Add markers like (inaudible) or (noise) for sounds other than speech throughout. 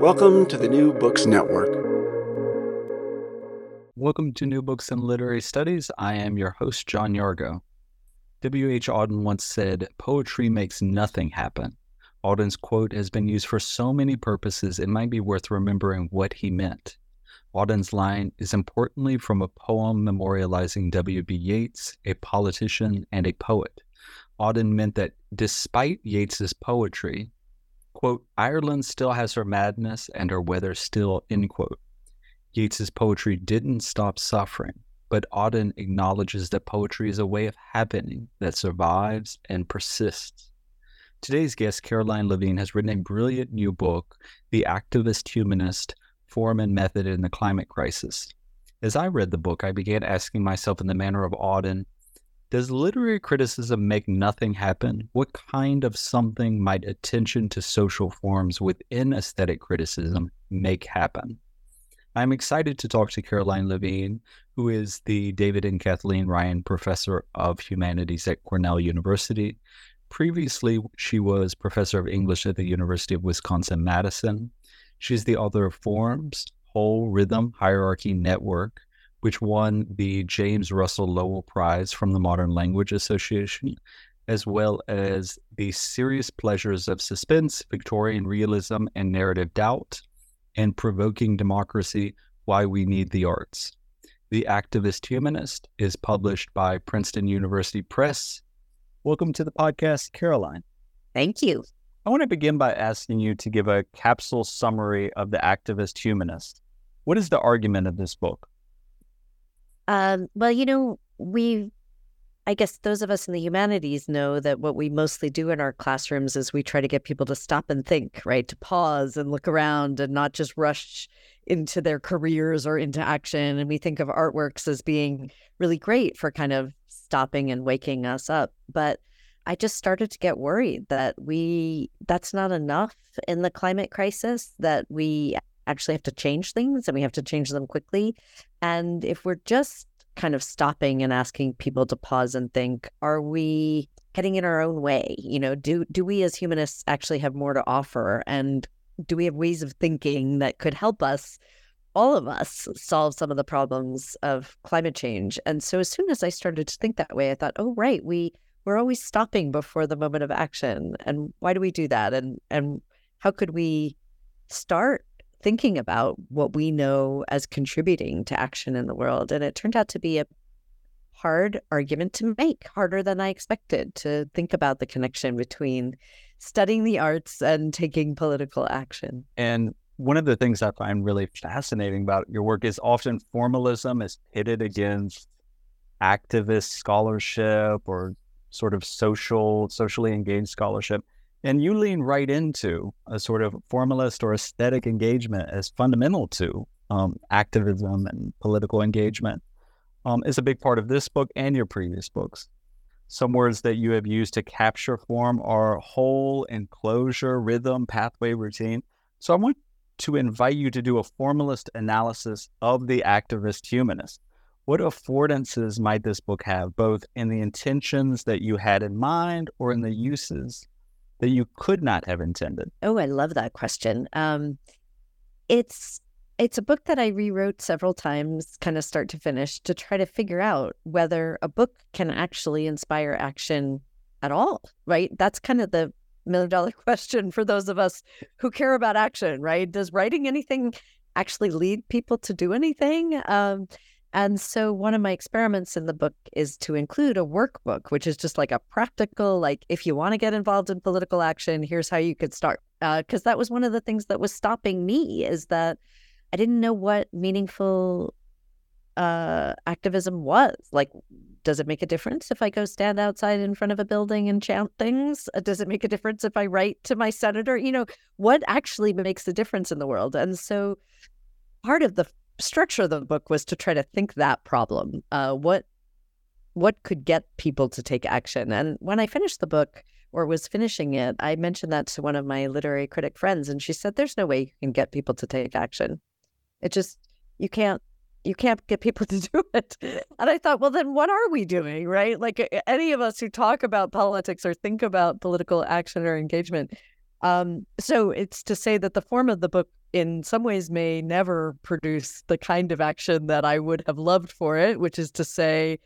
Welcome to the New Books Network. Welcome to New Books and Literary Studies. I am your host, John Yargo. W.H. Auden once said, Poetry makes nothing happen. Auden's quote has been used for so many purposes, it might be worth remembering what he meant. Auden's line is importantly from a poem memorializing W.B. Yeats, a politician and a poet. Auden meant that despite Yeats's poetry, quote, Ireland still has her madness and her weather still, end quote. Yeats's poetry didn't stop suffering, but Auden acknowledges that poetry is a way of happening that survives and persists. Today's guest, Caroline Levine, has written a brilliant new book, The Activist Humanist Form and Method in the Climate Crisis. As I read the book, I began asking myself in the manner of Auden does literary criticism make nothing happen? What kind of something might attention to social forms within aesthetic criticism make happen? I'm excited to talk to Caroline Levine, who is the David and Kathleen Ryan Professor of Humanities at Cornell University. Previously, she was Professor of English at the University of Wisconsin Madison. She's the author of Forms, Whole Rhythm Hierarchy Network, which won the James Russell Lowell Prize from the Modern Language Association, as well as The Serious Pleasures of Suspense, Victorian Realism, and Narrative Doubt, and Provoking Democracy Why We Need the Arts. The Activist Humanist is published by Princeton University Press. Welcome to the podcast, Caroline. Thank you. I want to begin by asking you to give a capsule summary of The Activist Humanist. What is the argument of this book? Um, well, you know, we, I guess those of us in the humanities know that what we mostly do in our classrooms is we try to get people to stop and think, right? To pause and look around and not just rush into their careers or into action. And we think of artworks as being really great for kind of stopping and waking us up. But I just started to get worried that we, that's not enough in the climate crisis, that we actually have to change things and we have to change them quickly. And if we're just kind of stopping and asking people to pause and think, are we getting in our own way? You know, do do we as humanists actually have more to offer? And do we have ways of thinking that could help us, all of us, solve some of the problems of climate change? And so as soon as I started to think that way, I thought, oh right, we we're always stopping before the moment of action. And why do we do that? And and how could we start thinking about what we know as contributing to action in the world. And it turned out to be a hard argument to make, harder than I expected to think about the connection between studying the arts and taking political action. And one of the things I find really fascinating about your work is often formalism is pitted against activist scholarship or sort of social, socially engaged scholarship. And you lean right into a sort of formalist or aesthetic engagement as fundamental to um, activism and political engagement. Um, is a big part of this book and your previous books. Some words that you have used to capture form are whole, enclosure, rhythm, pathway, routine. So I want to invite you to do a formalist analysis of the activist humanist. What affordances might this book have, both in the intentions that you had in mind or in the uses that you could not have intended? Oh, I love that question. Um, it's it's a book that I rewrote several times, kind of start to finish, to try to figure out whether a book can actually inspire action at all. Right? That's kind of the million dollar (laughs) question for those of us who care about action. Right? Does writing anything actually lead people to do anything? Um, and so one of my experiments in the book is to include a workbook, which is just like a practical, like if you want to get involved in political action, here's how you could start. Because uh, that was one of the things that was stopping me is that I didn't know what meaningful uh, activism was. Like, does it make a difference if I go stand outside in front of a building and chant things? Uh, does it make a difference if I write to my senator? You know, what actually makes a difference in the world? And so part of the structure of the book was to try to think that problem. Uh, what what could get people to take action? And when I finished the book or was finishing it, I mentioned that to one of my literary critic friends, and she said, "There's no way you can get people to take action. It just you can't." You can't get people (laughs) to do it. And I thought, well, then what are we doing, right? Like any of us who talk about politics or think about political action or engagement, um, so it's to say that the form of the book, in some ways, may never produce the kind of action that I would have loved for it, which is to say,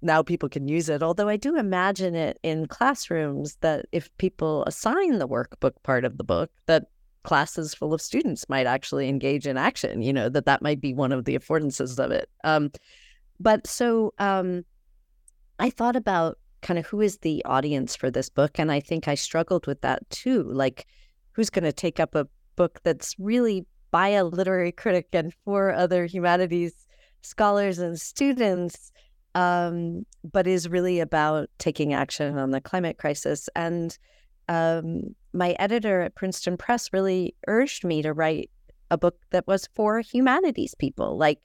now people can use it. Although I do imagine it in classrooms that if people assign the workbook part of the book, that classes full of students might actually engage in action. You know that that might be one of the affordances of it. Um, but so um, I thought about kind of who is the audience for this book. And I think I struggled with that too. Like, who's going to take up a book that's really by a literary critic and for other humanities scholars and students, um, but is really about taking action on the climate crisis. And um, my editor at Princeton Press really urged me to write a book that was for humanities people, like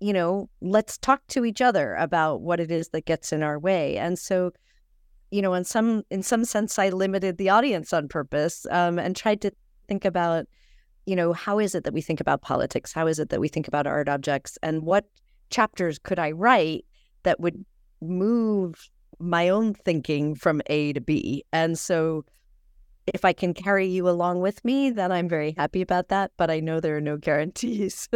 you know, let's talk to each other about what it is that gets in our way. And so, you know, in some in some sense, I limited the audience on purpose um, and tried to think about, you know, how is it that we think about politics? How is it that we think about art objects? And what chapters could I write that would move my own thinking from A to B? And so if I can carry you along with me, then I'm very happy about that. But I know there are no (laughs) guarantees.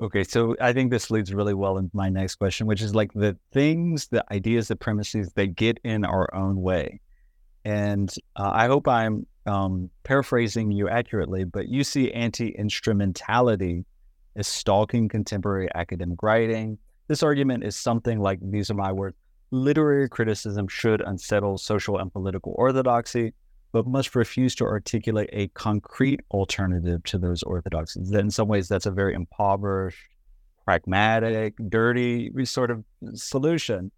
Okay, so I think this leads really well into my next question, which is like the things, the ideas, the premises that get in our own way. And uh, I hope I'm um, paraphrasing you accurately, but you see anti instrumentality as stalking contemporary academic writing. This argument is something like these are my words literary criticism should unsettle social and political orthodoxy, but must refuse to articulate a concrete alternative to those orthodoxies. In some ways, that's a very impoverished, pragmatic, dirty sort of solution.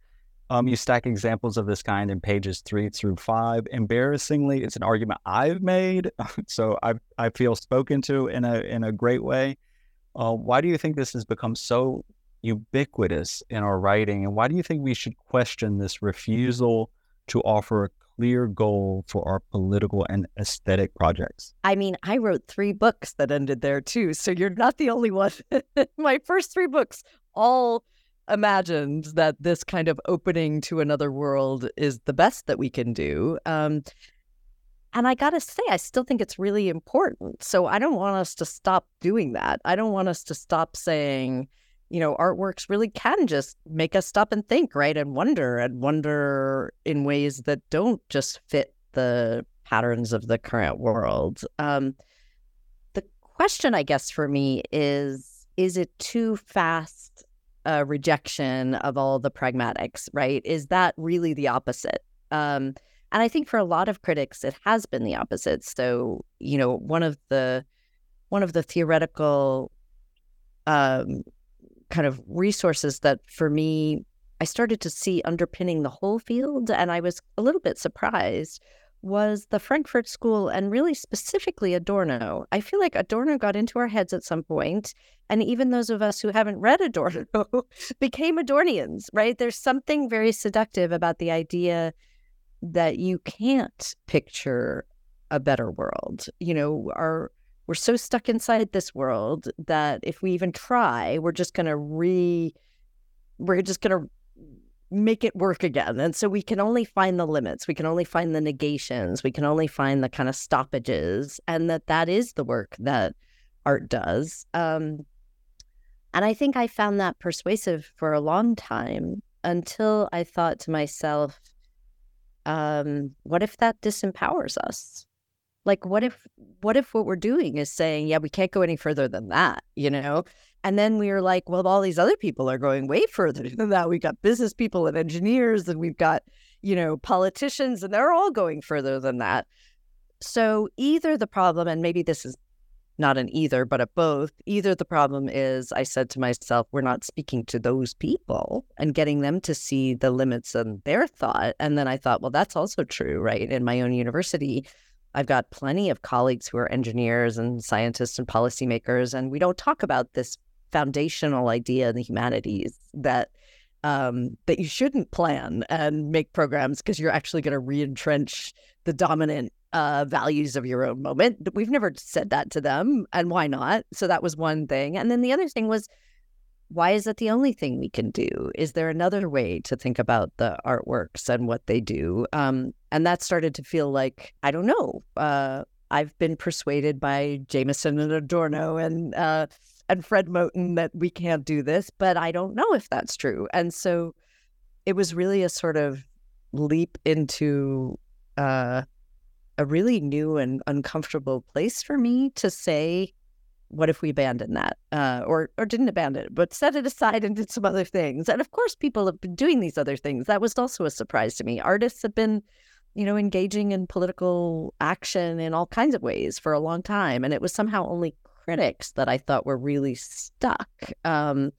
Um, you stack examples of this kind in pages three through five. Embarrassingly, it's an argument I've made, (laughs) so I I feel spoken to in a in a great way. Uh, why do you think this has become so ubiquitous in our writing, and why do you think we should question this refusal to offer a clear goal for our political and aesthetic projects? I mean, I wrote three books that ended there too. So you're not the only one. (laughs) My first three books all imagined that this kind of opening to another world is the best that we can do. Um, and I got to say, I still think it's really important. So I don't want us to stop doing that. I don't want us to stop saying, you know, artworks really can just make us stop and think, right? And wonder and wonder in ways that don't just fit the patterns of the current world. Um, the question, I guess, for me is is it too fast a rejection of all the pragmatics, right? Is that really the opposite? Um, and I think for a lot of critics, it has been the opposite. So, you know, one of the one of the theoretical um, kind of resources that for me I started to see underpinning the whole field, and I was a little bit surprised, was the Frankfurt School and really specifically Adorno. I feel like Adorno got into our heads at some point, and even those of us who haven't read Adorno (laughs) became Adornians, right? There's something very seductive about the idea that you can't picture a better world. You know, our we're so stuck inside this world that if we even try, we're just going to re we're just going to make it work again. And so we can only find the limits. We can only find the negations. We can only find the kind of stoppages and that that is the work that art does. Um, and I think I found that persuasive for a long time until I thought to myself, um, what if that disempowers us? Like what if what if what we're doing is saying, yeah, we can't go any further than that, you know? And then we are like, well, all these other people are going way further (laughs) than that. We've got business people and engineers, and we've got, you know, politicians, and they're all going further than that. So either the problem, and maybe this is not an either, but a both, either the problem is I said to myself, we're not speaking to those people and getting them to see the limits in their thought. And then I thought, well, that's also true, right? In my own university, I've got plenty of colleagues who are engineers and scientists and policymakers, and we don't talk about this foundational idea in the humanities that um, that you shouldn't plan and make programs because you're actually going to re-entrench the dominant uh, values of your own moment. We've never said that to them, and why not? So that was one thing, and then the other thing was, why is that the only thing we can do? Is there another way to think about the artworks and what they do? Um, and that started to feel like I don't know. Uh, I've been persuaded by Jameson and Adorno and uh, and Fred Moten that we can't do this, but I don't know if that's true. And so it was really a sort of leap into uh, a really new and uncomfortable place for me to say, what if we abandon that? Uh, or or didn't abandon it but set it aside and did some other things. And of course people have been doing these other things. That was also a surprise to me. Artists have been you know engaging in political action in all kinds of ways for a long time and it was somehow only critics that I thought were really stuck. Um,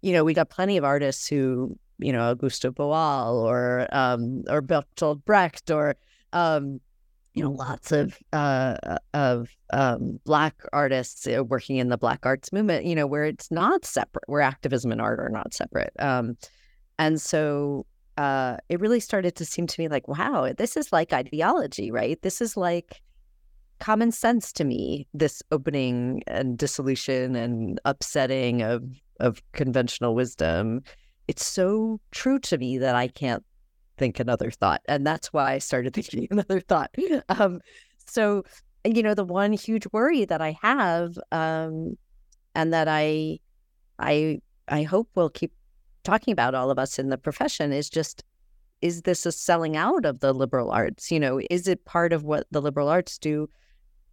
you know, we got plenty of artists who, you know, Augusto Boal or um, or Bertolt Brecht or um, you know, lots of uh, uh of um, black artists uh, working in the black arts movement. You know, where it's not separate, where activism and art are not separate. Um, and so uh, it really started to seem to me like, wow, this is like ideology, right? This is like common sense to me this opening and dissolution and upsetting of of conventional wisdom. It's so true to me that i can't think another thought and that's why i started (laughs) thinking another thought. Um, so you know the one huge worry that i have um, and that i i i hope we'll keep talking about all of us in the profession is just is this a selling out of the liberal arts? You know is it part of what the liberal arts do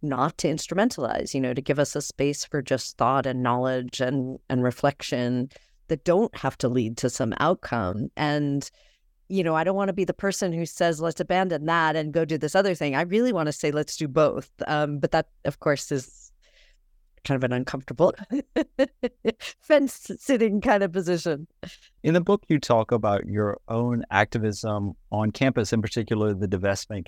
not to instrumentalize, you know, to give us a space for just thought and knowledge and and reflection that don't have to lead to some outcome. And you know, I don't want to be the person who says let's abandon that and go do this other thing. I really want to say let's do both. Um, but that, of course, is kind of an uncomfortable (laughs) fence sitting kind of position. In the book, you talk about your own activism on campus, in particular the divestment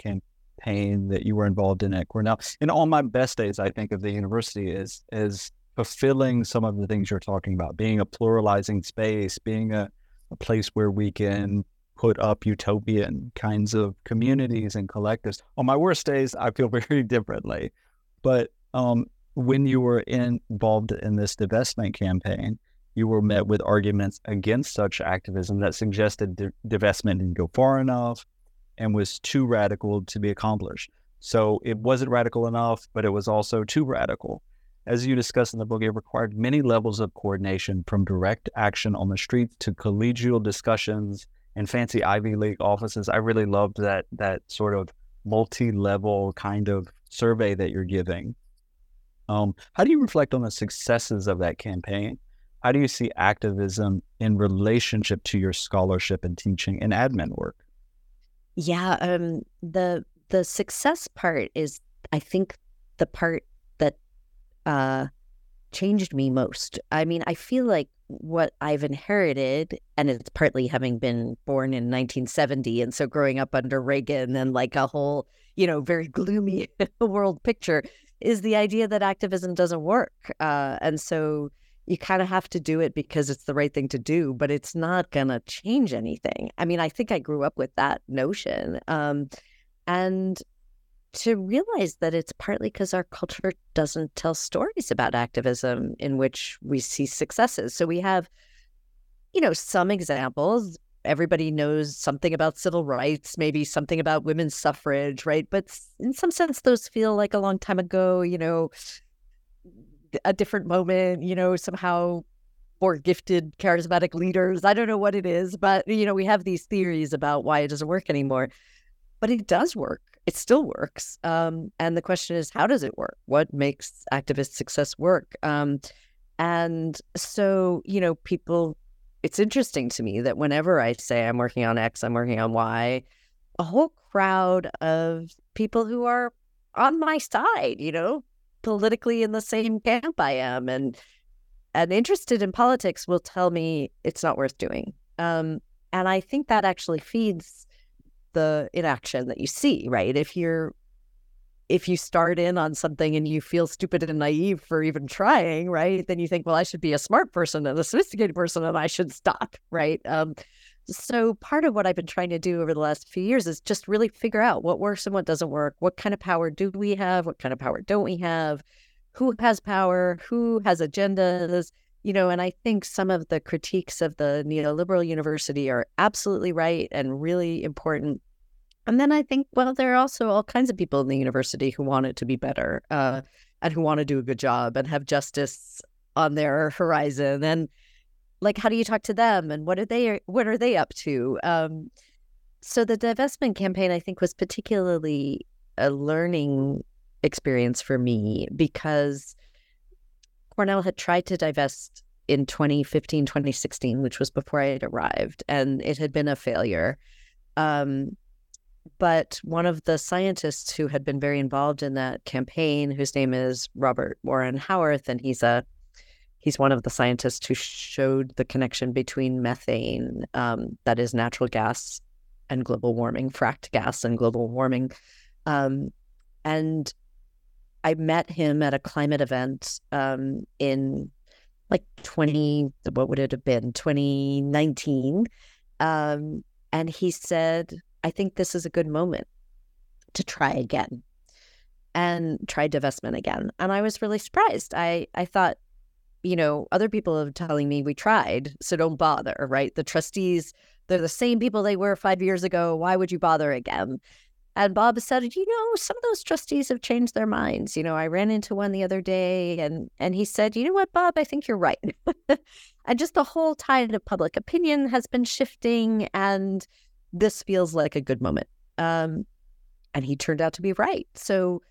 campaign that you were involved in at Cornell. And on my best days, I think of the university is is fulfilling some of the things you're talking about, being a pluralizing space, being a, a place where we can put up utopian kinds of communities and collectives. On my worst days, I feel (laughs) very differently. But um, when you were in, involved in this divestment campaign, you were met with arguments against such activism that suggested di- divestment didn't go far enough, and was too radical to be accomplished. So it wasn't radical enough, but it was also too radical. As you discuss in the book, it required many levels of coordination from direct action on the streets to collegial discussions and fancy Ivy League offices. I really loved that that sort of multi-level kind of survey that you're giving. Um, how do you reflect on the successes of that campaign? How do you see activism in relationship to your scholarship and teaching and admin work? Yeah, um, the the success part is, I think, the part that uh, changed me most. I mean, I feel like what I've inherited, and it's partly having been born in 1970, and so growing up under Reagan and like a whole, you know, very gloomy (laughs) world picture, is the idea that activism doesn't work, uh, and so you kind of have to do it because it's the right thing to do, but it's not going to change anything. I mean, I think I grew up with that notion. Um, and to realize that it's partly because our culture doesn't tell stories about activism in which we see successes. So we have, you know, some examples. Everybody knows something about civil rights, maybe something about women's suffrage, right? But in some sense, those feel like a long time ago, you know, a different moment, you know, somehow more gifted, charismatic leaders. I don't know what it is, but, you know, we have these theories about why it doesn't work anymore. But it does work it still works. Um, and the question is, how does it work? What makes activist success work? Um, and so, you know, people, it's interesting to me that whenever I say I'm working on X, I'm working on Y, a whole crowd of people who are on my side, you know, politically in the same camp I am and and interested in politics will tell me it's not worth doing. Um, and I think that actually feeds the inaction that you see, right? If you're if you start in on something and you feel stupid and naive for even trying, right? Then you think, well, I should be a smart person and a sophisticated person and I should stop, right? Um, so part of what I've been trying to do over the last few years is just really figure out what works and what doesn't work. What kind of power do we have? What kind of power don't we have? Who has power? Who has agendas? You know, and I think some of the critiques of the neoliberal university are absolutely right and really important and then I think, well, there are also all kinds of people in the university who want it to be better uh, and who want to do a good job and have justice on their horizon. And like, how do you talk to them? And what are they? What are they up to? Um, so the divestment campaign, I think, was particularly a learning experience for me because Cornell had tried to divest in 2015, 2016, which was before I had arrived, and it had been a failure. Um, but one of the scientists who had been very involved in that campaign, whose name is Robert Warren Howarth, and he's a he's one of the scientists who showed the connection between methane, um, that is natural gas, and global warming, fracked gas and global warming. Um, and I met him at a climate event um, in like 20, what would it have been, 2019. Um, and he said, I think this is a good moment to try again and try divestment again. And I was really surprised. I, I thought, you know, other people are telling me we tried, so don't bother, right? The trustees, they're the same people they were five years ago. Why would you bother again? And Bob said, you know, some of those trustees have changed their minds. You know, I ran into one the other day and and he said, you know what, Bob, I think you're right. (laughs) and just the whole tide of public opinion has been shifting and this feels like a good moment. Um, and he turned out to be right. So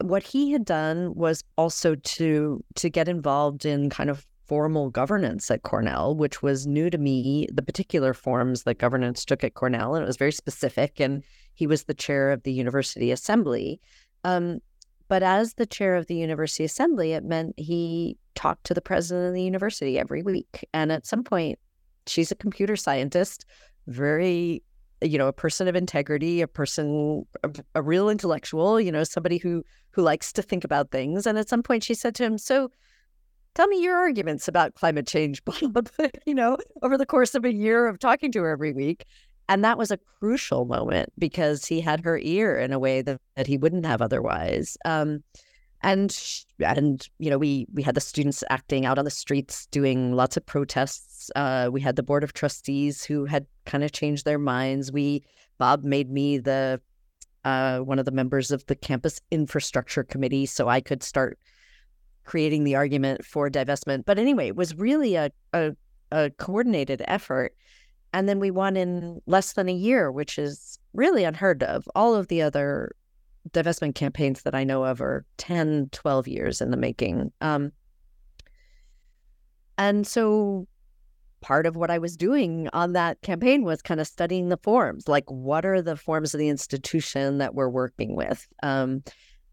what he had done was also to to get involved in kind of formal governance at Cornell, which was new to me, the particular forms that governance took at Cornell, and it was very specific. And he was the chair of the university assembly. Um, but as the chair of the university assembly, it meant he talked to the president of the university every week. And at some point, she's a computer scientist, very you know a person of integrity a person a, a, real intellectual you know somebody who who likes to think about things. And at some point she said to him so tell me your arguments about climate change (laughs) you know over the course of a year of talking to her every week. And that was a crucial moment because he had her ear in a way that, that he wouldn't have otherwise. Um, and and you know we we had the students acting out on the streets doing lots of protests. Uh, we had the board of trustees who had kind of changed their minds. We bob made me the uh, one of the members of the campus infrastructure committee so i could start creating the argument for divestment. But anyway it was really a, a, a coordinated effort. And then we won in less than a year which is really unheard of. All of the other divestment campaigns that I know of are 10, 12 years in the making. Um, and so part of what I was doing on that campaign was kind of studying the forms, like what are the forms of the institution that we're working with? Um,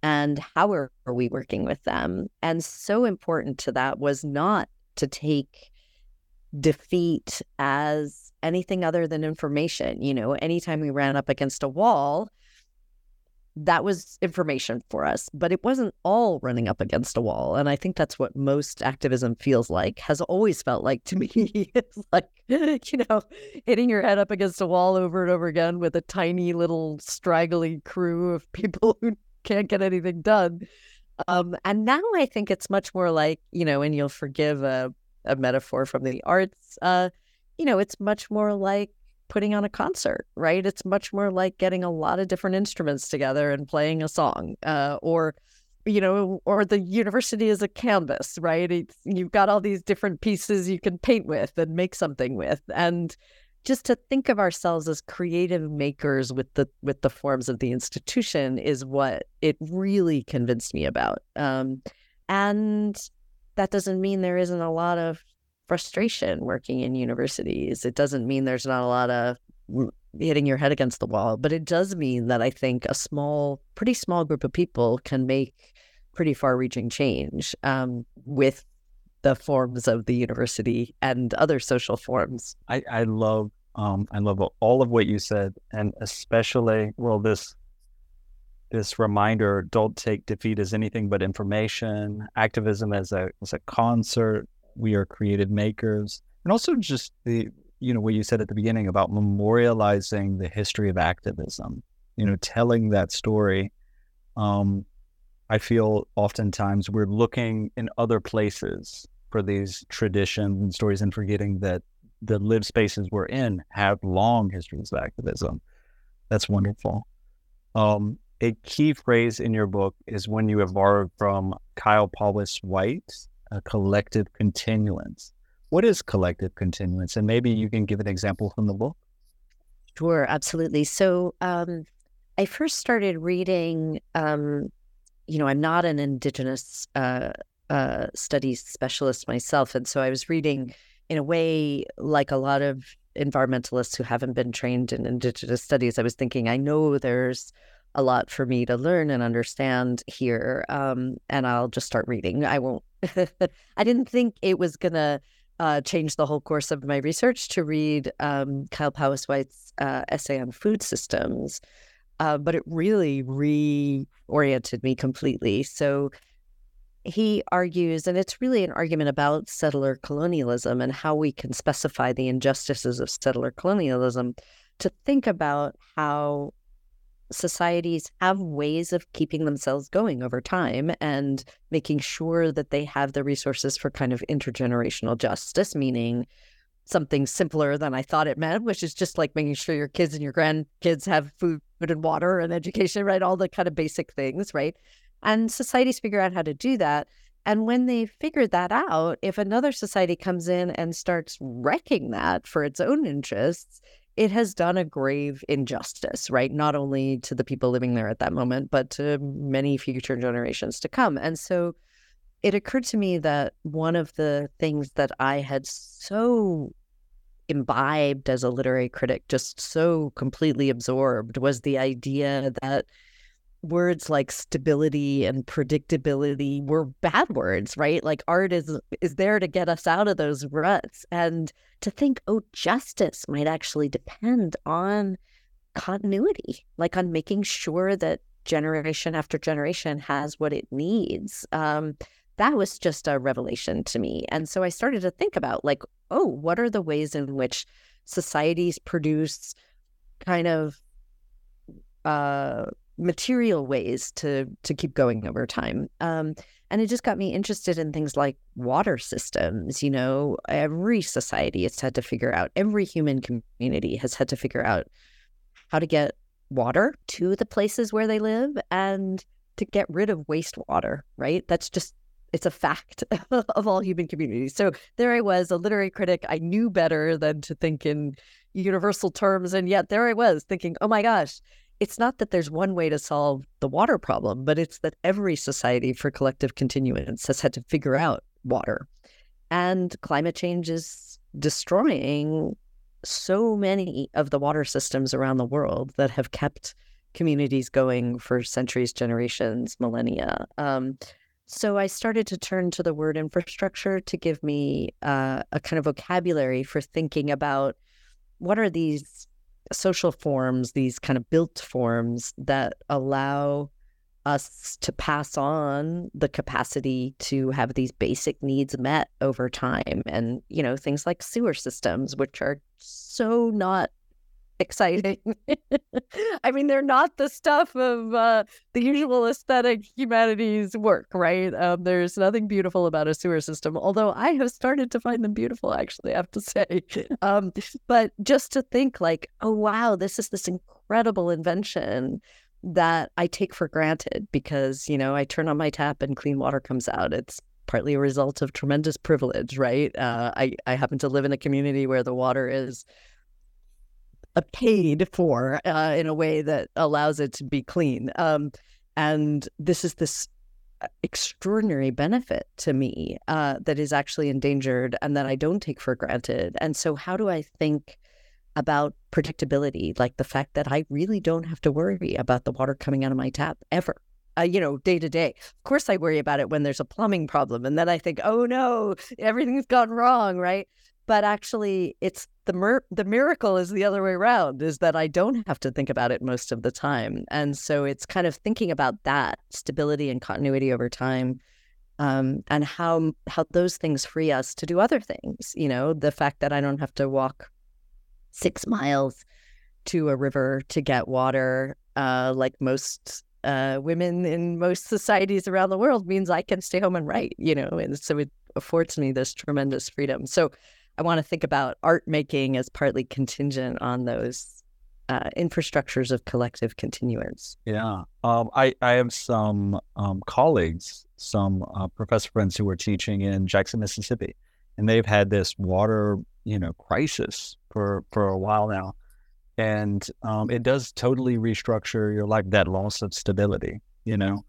and how are, are we working with them? And so important to that was not to take defeat as anything other than information. You know, anytime we ran up against a wall, that was information for us, but it wasn't all running up against a wall. And I think that's what most activism feels like, has always felt like to (laughs) me. it's like, you know, hitting your head up against a wall over and over again with a tiny little straggly crew of people (laughs) who can't get anything done. Um, and now I think it's much more like, you know, and you'll forgive a, a metaphor from the arts, uh, you know, it's much more like putting on a concert, right? It's much more like getting a lot of different instruments together and playing a song, uh, or, you know, or the university is a canvas, right? It's, you've got all these different pieces you can paint with and make something with. And just to think of ourselves as creative makers with the with the forms of the institution is what it really convinced me about um, and that doesn't mean there isn't a lot of frustration working in universities it doesn't mean there's not a lot of hitting your head against the wall but it does mean that i think a small pretty small group of people can make pretty far reaching change um, with the forms of the university and other social forms. I, I love um, I love all of what you said, and especially well this this reminder: don't take defeat as anything but information. Activism as a as a concert. We are creative makers, and also just the you know what you said at the beginning about memorializing the history of activism. You know, telling that story. Um, I feel oftentimes we're looking in other places for these traditions and stories and forgetting that the live spaces we're in have long histories of activism. That's wonderful. Um, a key phrase in your book is when you have borrowed from Kyle Powys Whyte, a collective continuance. What is collective continuance? And maybe you can give an example from the book. Sure, absolutely. So um, I first started reading, um, you know, I'm not an Indigenous uh, uh, studies specialist myself. And so I was reading, in a way, like a lot of environmentalists who haven't been trained in Indigenous studies. I was thinking, I know there's a lot for me to learn and understand here. Um, and I'll just start reading. I won't, (laughs) I didn't think it was going to. Uh, change the whole course of my research to read um, Kyle Powys Whyte's uh, essay on food systems, uh, but it really reoriented me completely. So he argues, and it's really an argument about settler colonialism and how we can specify the injustices of settler colonialism, to think about how societies have ways of keeping themselves going over time and making sure that they have the resources for kind of intergenerational justice, meaning something simpler than I thought it meant, which is just like making sure your kids and your grandkids have food and water and education, right? All the kind of basic things, right? And societies figure out how to do that. And when they figure that out, if another society comes in and starts wrecking that for its own interests, it has done a grave injustice, right? Not only to the people living there at that moment, but to many future generations to come. And so it occurred to me that one of the things that I had so imbibed as a literary critic, just so completely absorbed, was the idea that words like stability and predictability were bad words right? Like art is is there to get us out of those ruts. And to think oh justice might actually depend on continuity like on making sure that generation after generation has what it needs um, that was just a revelation to me. And so i started to think about like oh what are the ways in which societies produce kind of uh material ways to to keep going over time. Um, and it just got me interested in things like water systems. You know, every society has had to figure out, every human community has had to figure out how to get water to the places where they live and to get rid of wastewater, right? That's just it's a fact (laughs) of all human communities. So there I was, a literary critic. I knew better than to think in universal terms. And yet there I was thinking, oh my gosh, it's not that there's one way to solve the water problem, but it's that every society for collective continuance has had to figure out water. And climate change is destroying so many of the water systems around the world that have kept communities going for centuries, generations, millennia. Um, so I started to turn to the word infrastructure to give me uh, a kind of vocabulary for thinking about what are these social forms, these kind of built forms that allow us to pass on the capacity to have these basic needs met over time. And, you know, things like sewer systems, which are so not exciting. (laughs) I mean, they're not the stuff of uh, the usual aesthetic humanities work, right? Um, there's nothing beautiful about a sewer system, although I have started to find them beautiful, actually, I have to say. (laughs) Um, but just to think, like, oh, wow, this is this incredible invention that I take for granted because, you know, I turn on my tap and clean water comes out. It's partly a result of tremendous privilege, right? Uh, I, I happen to live in a community where the water is paid for uh, in a way that allows it to be clean. Um, and this is this uh, extraordinary benefit to me uh, that is actually endangered and that I don't take for granted. And so, how do I think about predictability, like the fact that I really don't have to worry about the water coming out of my tap ever? Uh, you know, day to day. Of course, I worry about it when there's a plumbing problem, and then I think, "Oh no, everything's gone wrong," right? But actually it's the mir- the miracle is the other way around is that I don't have to think about it most of the time. And so it's kind of thinking about that stability and continuity over time um, and how how those things free us to do other things you know the fact that I don't have to walk 6 miles to a river to get water uh, like most uh, women in most societies around the world means I can stay home and write you know and so it affords me this tremendous freedom. So I want to think about art making as partly contingent on those uh, infrastructures of collective continuance. Yeah, um, I I have some um, colleagues, some uh, professor friends who are teaching in Jackson, Mississippi, and they've had this water you know crisis for for a while now, and um, it does totally restructure your life. That loss of stability, you know,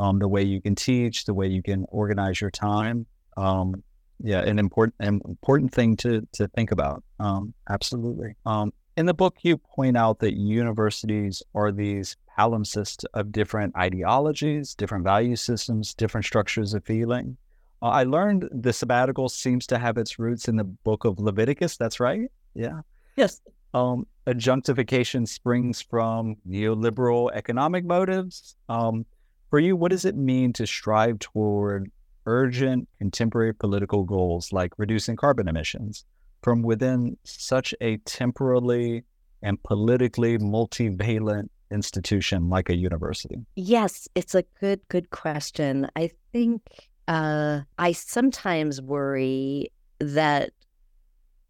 um, the way you can teach, the way you can organize your time. Um, yeah, an important an important thing to to think about. Um, absolutely. Um, in the book, you point out that universities are these palimpsests of different ideologies, different value systems, different structures of feeling. Uh, I learned the sabbatical seems to have its roots in the book of Leviticus. That's right. Yeah. Yes. Um, adjunctification springs from neoliberal economic motives. Um, for you, what does it mean to strive toward urgent contemporary political goals like reducing carbon emissions from within such a temporally and politically multivalent institution like a university? Yes, it's a good, good question. I think uh, I sometimes worry that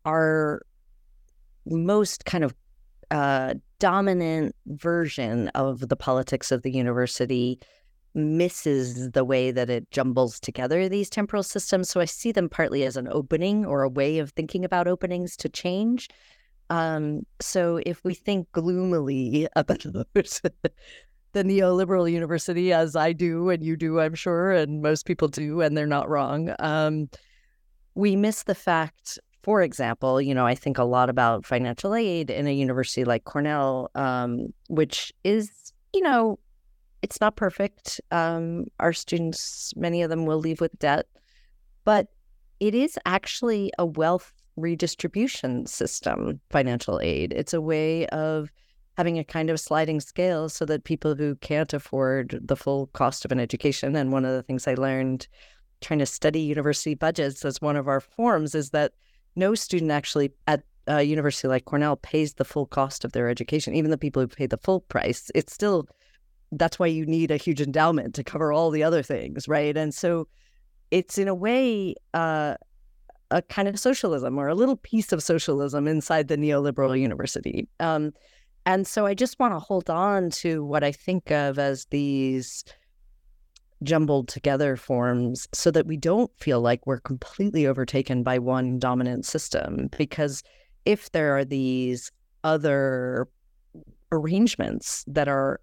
our most kind of uh, dominant version of the politics of the university misses the way that it jumbles together these temporal systems. So I see them partly as an opening or a way of thinking about openings to change. Um, so if we think gloomily (laughs) about (laughs) the neoliberal university, as I do and you do, I'm sure, and most people do, and they're not wrong, um, we miss the fact. For example, you know, I think a lot about financial aid in a university like Cornell, um, which is, you know, it's not perfect. Um, our students, many of them will leave with debt, but it is actually a wealth redistribution system, financial aid. It's a way of having a kind of sliding scale so that people who can't afford the full cost of an education, and one of the things I learned trying to study university budgets as one of our forms is that no student actually at a university like Cornell pays the full cost of their education. Even the people who pay the full price, it's still that's why you need a huge endowment to cover all the other things, right? And so it's in a way uh, a kind of socialism or a little piece of socialism inside the neoliberal university. Um, and so I just want to hold on to what I think of as these jumbled together forms so that we don't feel like we're completely overtaken by one dominant system. Because if there are these other arrangements that are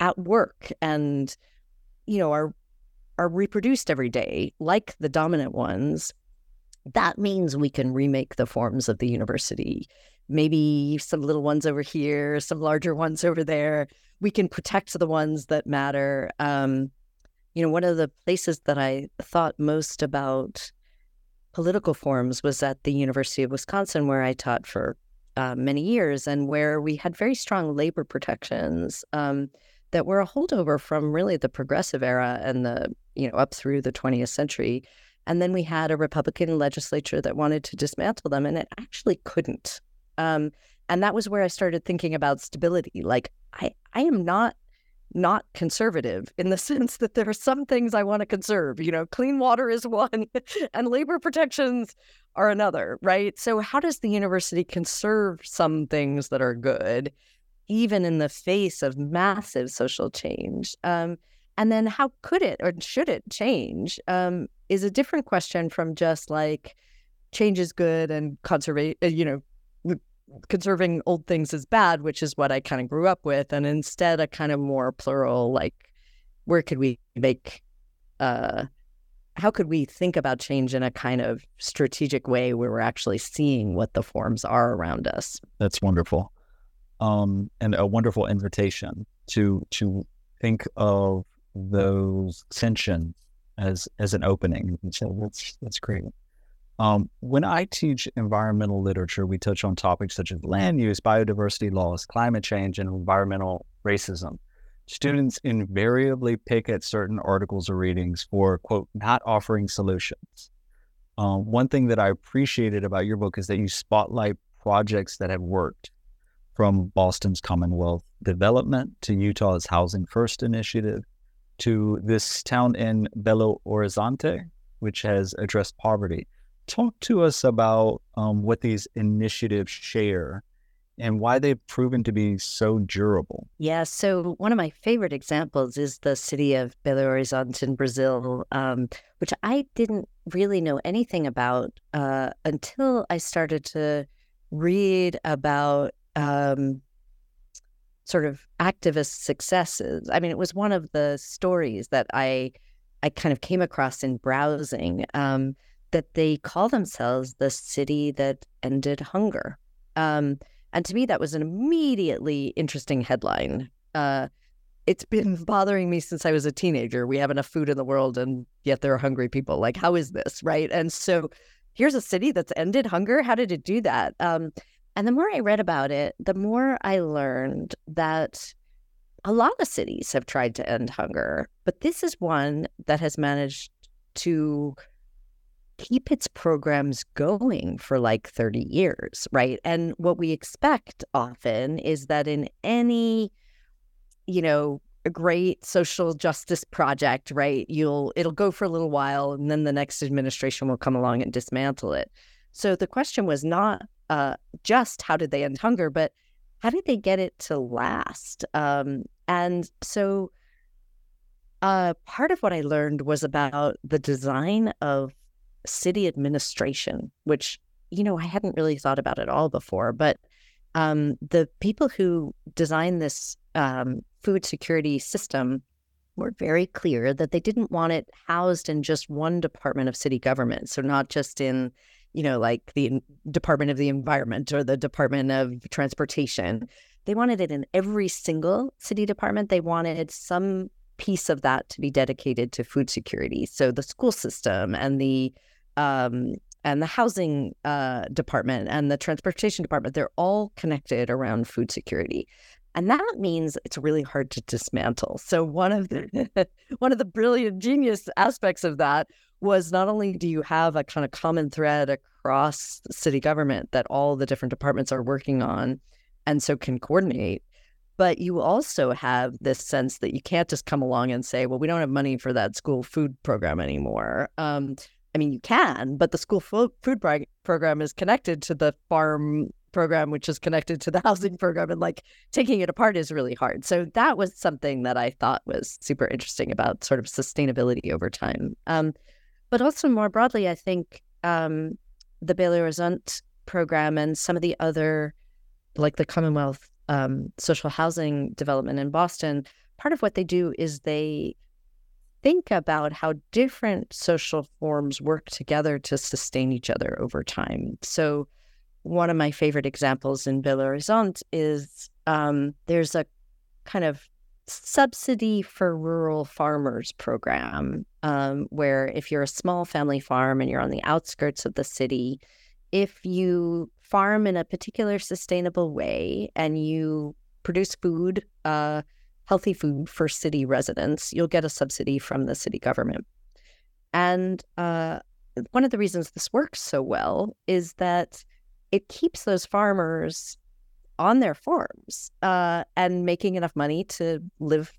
at work and you know are are reproduced every day like the dominant ones that means we can remake the forms of the university. Maybe some little ones over here some larger ones over there. We can protect the ones that matter. Um, you know one of the places that i thought most about political forms was at the university of wisconsin where i taught for uh, many years and where we had very strong labor protections. Um, that were a holdover from really the progressive era and the, you know, up through the 20th century. And then we had a Republican legislature that wanted to dismantle them, and it actually couldn't. Um, and that was where I started thinking about stability. Like I, I am not not conservative in the (laughs) sense that there are some things I want to conserve. You know, clean water is one, (laughs) and labor protections are another, right? So, how does the university conserve some things that are good, even in the face of massive social change? Um, and then, how could it or should it change? Um, is a different question from just like change is good and conserve, uh, you know, conserving old things is bad, which is what I kind of grew up with, and instead a kind of more plural, like where could we make, uh, how could we think about change in a kind of strategic way where we're actually seeing what the forms are around us? That's wonderful, um, and a wonderful invitation to to think of those tensions as as an opening. So that's that's great. Um, when I teach environmental literature, we touch on topics such as land use, biodiversity loss, climate change, and environmental racism. Students invariably pick at certain articles or readings for, quote, not offering solutions. Um, one thing that I appreciated about your book is that you spotlight projects that have worked from Boston's Commonwealth Development to Utah's Housing First initiative to this town in Belo Horizonte, which has addressed poverty talk to us about um, what these initiatives share and why they've proven to be so durable. Yeah, so one of my favorite examples is the city of Belo Horizonte in Brazil, um, which I didn't really know anything about uh, until I started to read about um, sort of activist successes. I mean, it was one of the stories that I I kind of came across in browsing. Um, that they call themselves the city that ended hunger. Um, and to me, that was an immediately interesting headline. Uh, it's been (laughs) bothering me since I was a teenager. We have enough food in the world, and yet there are hungry people. Like, how is this, right? And so, here's a city that's ended hunger. How did it do that? Um, and the more I read about it, the more I learned that a lot of cities have tried to end hunger, but this is one that has managed to keep its programs going for like 30 years, right? And what we expect often is that in any, you know, a great social justice project, right? You'll it'll go for a little while and then the next administration will come along and dismantle it. So the question was not uh, just how did they end hunger, but how did they get it to last? Um, and so uh, part of what I learned was about the design of city administration, which, you know, I hadn't really thought about at all before. But um, the people who designed this um, food security system were very clear that they didn't want it housed in just one department of city government. So, not just in, you know, like the Department of the Environment or the Department of Transportation. They wanted it in every single city department. They wanted some piece of that to be dedicated to food security. So, the school system and the um, and the housing uh, department and the transportation department, they're all connected around food security. And that means it's really hard to dismantle. So one of the (laughs) one of the brilliant genius aspects of that was not only do you have a kind of common thread across city government that all the different departments are working on and so can coordinate, but you also have this sense that you can't just come along and say, well, we don't have money for that school food program anymore. Um, I mean, you can, but the school food program is connected to the farm program, which is connected to the (laughs) housing program, and like taking it apart is really hard. So that was something that I thought was super interesting about sort of sustainability over time. Um, but also more broadly, I think um, the Belo Horizonte program and some of the other, like the Commonwealth um, social housing development in Boston, part of what they do is they think about how different social forms work together to sustain each other over time. So, one of my favorite examples in Belo Horizonte is um, there's a kind of subsidy for rural farmers program um, where if you're a small family farm and you're on the outskirts of the city, if you farm in a particular sustainable way and you produce food uh, healthy food for city residents, you'll get a subsidy from the city government. And uh, one of the reasons this works so well is that it keeps those farmers on their farms uh, and making enough money to live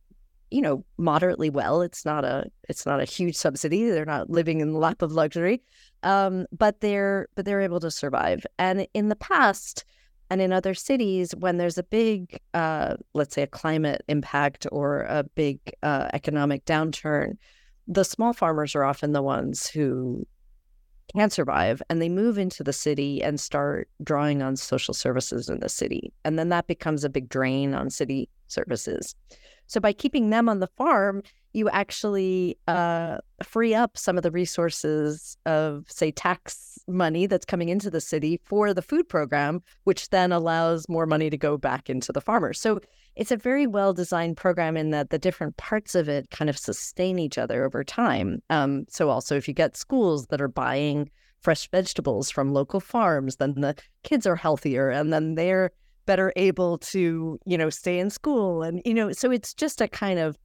you know moderately well it's not a it's not a huge subsidy they're not living in the lap of luxury um, but they're but they're able to survive. And in the past and in other cities when there's a big uh, let's say a climate impact or a big uh, economic downturn the small farmers are often the ones who can survive and they move into the city and start drawing on social services in the city. And then that becomes a big drain on city services so by keeping them on the farm, you actually uh, free up some of the resources of, say, tax money that's coming into the city for the food program, which then allows more money to go back into the farmers. So it's a very well designed program in that the different parts of it kind of sustain each other over time. Um, so also, if you get schools that are buying fresh vegetables from local farms, then the kids are healthier and then they're better able to you know stay in school and you know so it's just a kind of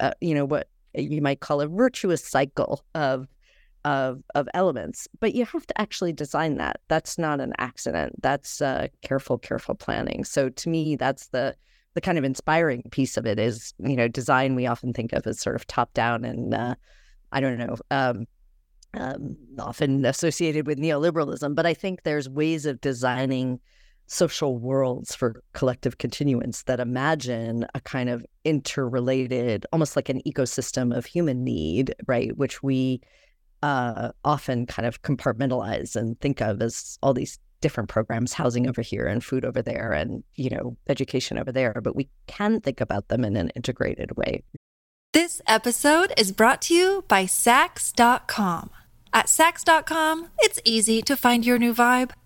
uh, you know what you might call a virtuous cycle of of of elements but you have to actually design that. That's not an accident. That's uh, careful careful planning. So to me that's the the kind of inspiring piece of it is you know design we often think of as sort of top down and uh, i don't know um, um, often associated with neoliberalism but i think there's ways of designing social worlds for collective continuance that imagine a kind of interrelated, almost like an ecosystem of human need, right? Which we uh, often kind of compartmentalize and think of as all these different programs, housing over here and food over there and, you know, education over there. But we can think about them in an integrated way. This episode is brought to you by Saks.com. At Saks.com, it's easy to find your new vibe.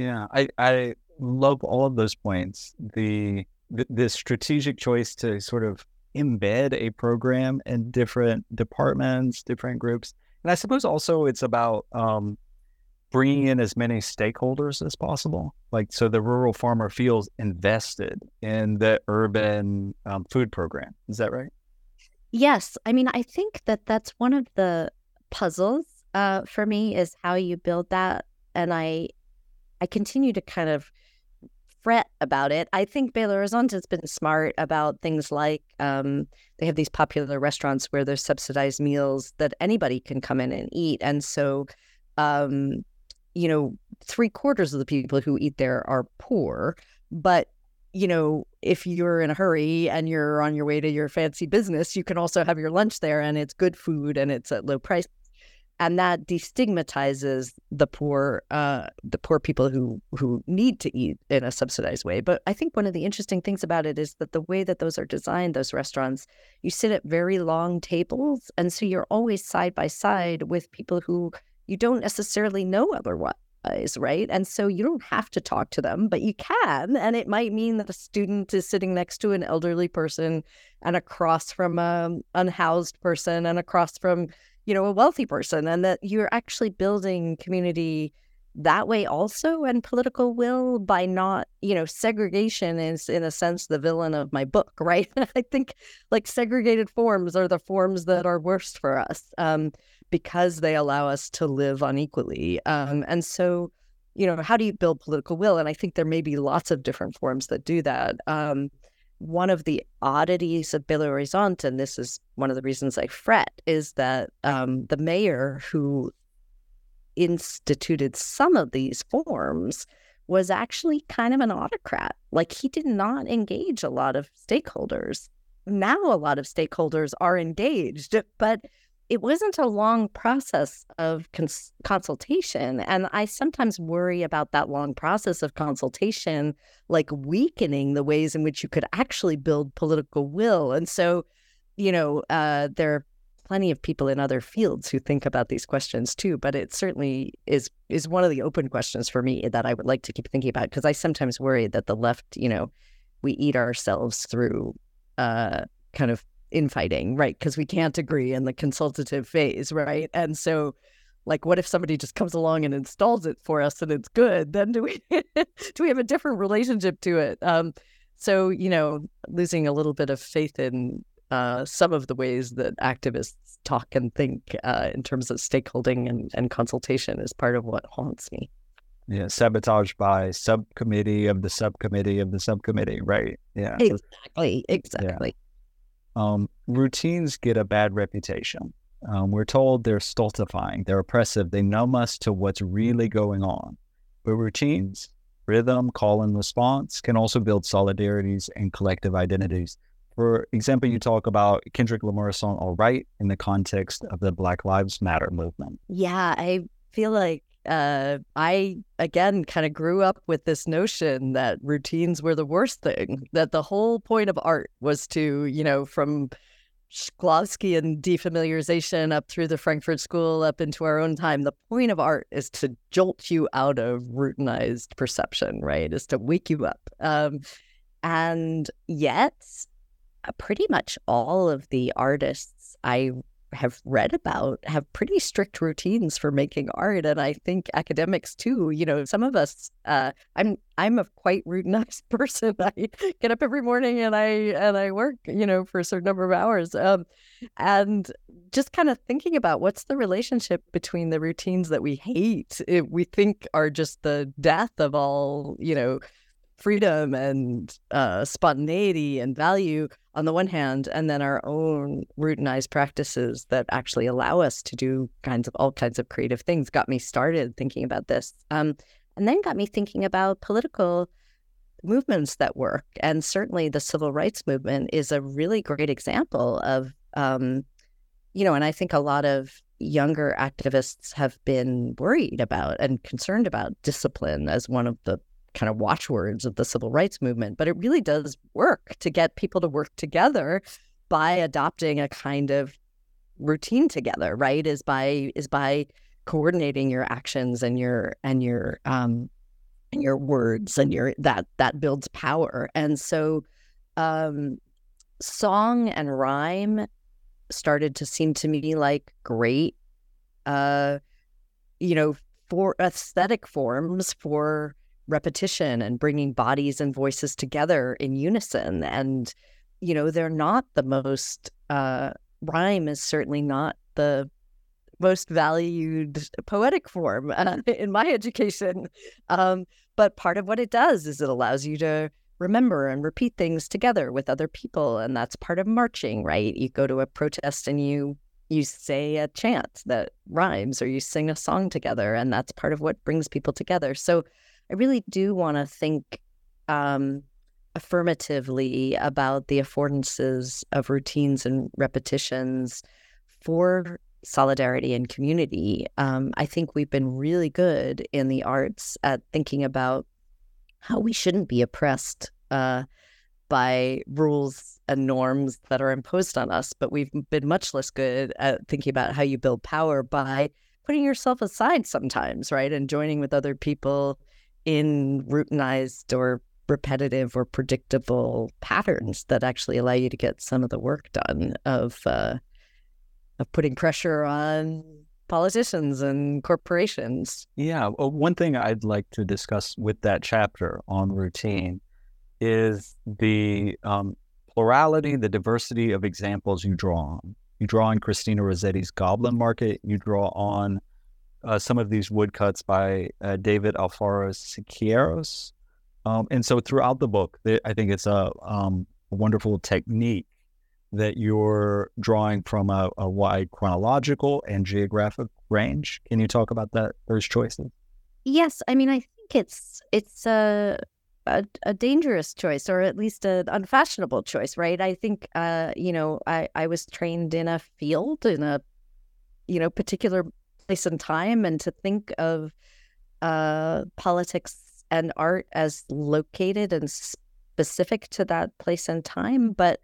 Yeah, I, I love all of those points. The, the the strategic choice to sort of embed a program in different departments, different groups, and I suppose also it's about um, bringing in as many stakeholders as possible. Like so, the rural farmer feels invested in the urban um, food program. Is that right? Yes, I mean I think that that's one of the puzzles uh, for me is how you build that, and I I continue to kind of fret about it. I think Belo Horizonte has been smart about things like um, they have these popular restaurants where there's subsidized meals that anybody can come in and eat. And so, um, you know, three quarters of the people who eat there are poor. But, you know, if you're in a hurry and you're on your way to your fancy business, you can also have your lunch there and it's good food and it's at low price and that destigmatizes the poor uh, the poor people who who need to eat in a subsidized way. But i think one of the interesting things about it is that the way that those are designed those restaurants you sit at very long tables. And so you're always side by side with people who you don't necessarily know otherwise right? And so you don't have to talk to them but you can. And it might mean that a student is sitting next to an elderly person and across from an unhoused person and across from you know, a wealthy person and that you're actually building community that way also and political will by not, you know, segregation is in a sense the villain of my book, (laughs) right? I think like segregated forms are the forms that are worst for us um, because they allow us to live unequally. Um, and so, you know, how do you build political will? And I think there may be lots of different forms that do that. Um, one of the oddities of Belo Horizonte, and this is one of the reasons I fret, is that um, the mayor who instituted some of these forms was actually kind of an autocrat. Like he did not engage a lot of stakeholders. Now a lot of stakeholders are engaged, but it wasn't a long process of cons- consultation. And I sometimes worry about that long process of consultation, like weakening the ways in which you could actually build political will. And so, you know, uh, there are plenty of people in other fields who think about these questions too. But it certainly is is one of the open questions for me that I would like to keep thinking about because I sometimes worry that the left, you know, we eat ourselves through uh, kind of infighting, right? Because we can't agree in the consultative phase, right? And so, like, what if somebody just comes along and installs it for us and it's good? Then do we (laughs) do we have a different relationship to it? Um, so, you know, losing a little bit of faith in uh, some of the ways that activists talk and think uh, in terms of stakeholding and, and consultation is part of what haunts me. Yeah, sabotage by subcommittee of the subcommittee of the subcommittee, right? Yeah, exactly, exactly. Um, routines get a bad reputation. Um, we're told they're stultifying, they're oppressive, they numb us to what's really going on. But routines, rhythm, call and response can also build solidarities and collective identities. For example, you talk about Kendrick Lamar's song All Right in the context of the Black Lives Matter movement. Yeah, I feel like uh, I again kind of grew up with this notion that routines were the worst thing. That the whole point of art was to, you know, from Shklovsky and defamiliarization up through the Frankfurt School up into our own time. The point of art is to jolt you out of routinized perception, right? Is to wake you up. Um, and yet, uh, pretty much all of the artists I have read about have pretty strict routines for making art and i think academics too you know some of us uh, i'm i'm a quite routinized (laughs) person. I get up every morning and i and i work you know for a certain number of hours um, and just kind of thinking about what's the relationship between the routines that we hate we think are just the death of all you know freedom and uh, spontaneity and value on the one hand, and then our own routinized practices that actually allow us to do kinds of all kinds of creative things got me started thinking about this. Um, and then got me thinking about political movements that work. And certainly the civil rights movement is a really great example of, um, you know, and I think a lot of younger activists have been worried about and concerned about discipline as one of the kind of watchwords of the civil rights movement, but it really does work to get people to work together by adopting a kind of routine together, right? Is by is by coordinating your actions and your and your um and your words and your that that builds power. And so um song and rhyme started to seem to me like great uh you know for aesthetic forms for repetition and bringing bodies and voices together in unison. And, you know, they're not the most, uh, rhyme is certainly not the most valued poetic form uh, (laughs) in my education. Um, but part of what it does is it allows you to remember and repeat things together with other people. And that's part of marching, right? You go to a protest and you you say a chant that rhymes or you sing a song together and that's part of what brings people together so I really do want to think um, affirmatively about the affordances of routines and repetitions for solidarity and community. Um, I think we've been really good in the arts at thinking about how we shouldn't be oppressed uh, by rules and norms that are imposed on us, but we've been much less good at thinking about how you build power by putting yourself aside sometimes, right? And joining with other people in routinized or repetitive or predictable patterns that actually allow you to get some of the work done of uh, of putting pressure on politicians and corporations. Yeah, well, one thing I'd like to discuss with that chapter on routine is the um, plurality, the diversity of examples you draw on. You draw on Christina Rossetti's Goblin Market. You draw on uh, some of these woodcuts by uh, David Alfaro Siqueiros. Um, and so throughout the book, I think it's a, um, wonderful technique that you're drawing from a, a, wide chronological and geographic range. Can you talk about that those choices? Yes, I mean I think it's it's a a, a dangerous choice or at least an unfashionable choice, right? I think uh, you know I I was trained in a field in a you know, particular place and time and to think of uh, politics and art as located and specific to that place and time. But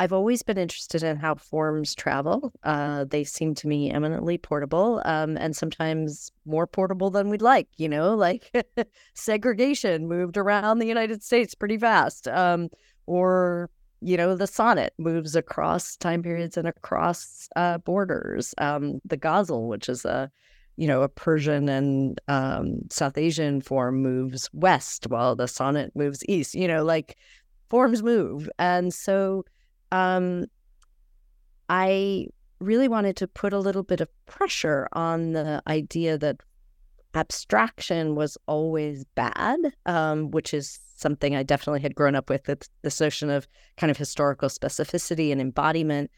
I've always been interested in how forms travel. Uh, they seem to me eminently portable um, and sometimes more portable than we'd like. You know, like (laughs) segregation moved around the United States pretty fast. Um, or, you know, the sonnet moves across time periods and across uh, borders. Um, the ghazal, which is a you know, a Persian and um, South Asian form moves west while the sonnet moves east, you know, like forms move. And so um, I really wanted to put a little bit of pressure on the idea that abstraction was always bad, um, which is something I definitely had grown up with. This notion of kind of historical specificity and embodiment.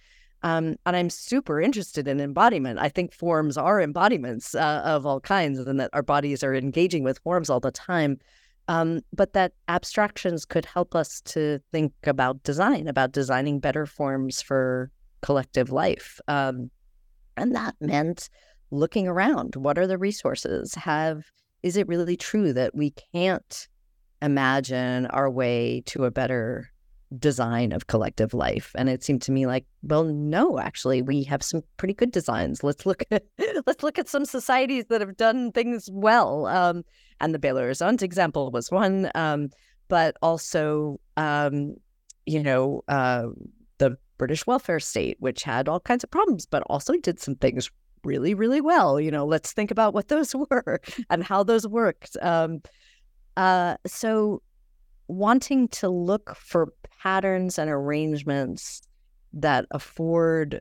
Um, and I'm super interested in embodiment. I think forms are embodiments uh, of all kinds, and that our bodies are engaging with forms all the time um, but that abstractions could help us to think about design, about designing better forms for collective life. Um, and that meant looking around. What are the resources? Have is it really true that we can't imagine our way to a better design of collective life. And it seemed to me like well no actually we have some pretty good designs. Let's look at (laughs) let's look at some societies that have done things well. Um, and the Belo Horizonte example was one um, but also um, you know uh, the British welfare state which had all kinds of problems but also did some things really really well. You know let's think about what those (laughs) were and how those worked. Um, uh, so wanting to look for patterns and arrangements that afford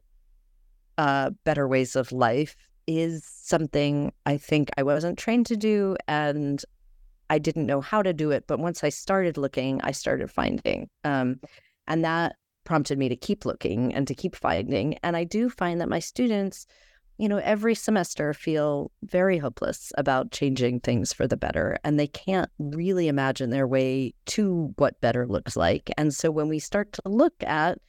uh, better ways of life is something I think I wasn't trained to do and I didn't know how to do it. But once I started looking, I started finding. Um, and that prompted me to keep looking and to keep finding. And I do find that my students you know, every semester feel very hopeless about changing things for the better, and they can't really imagine their way to what better looks like. And so when we start to look at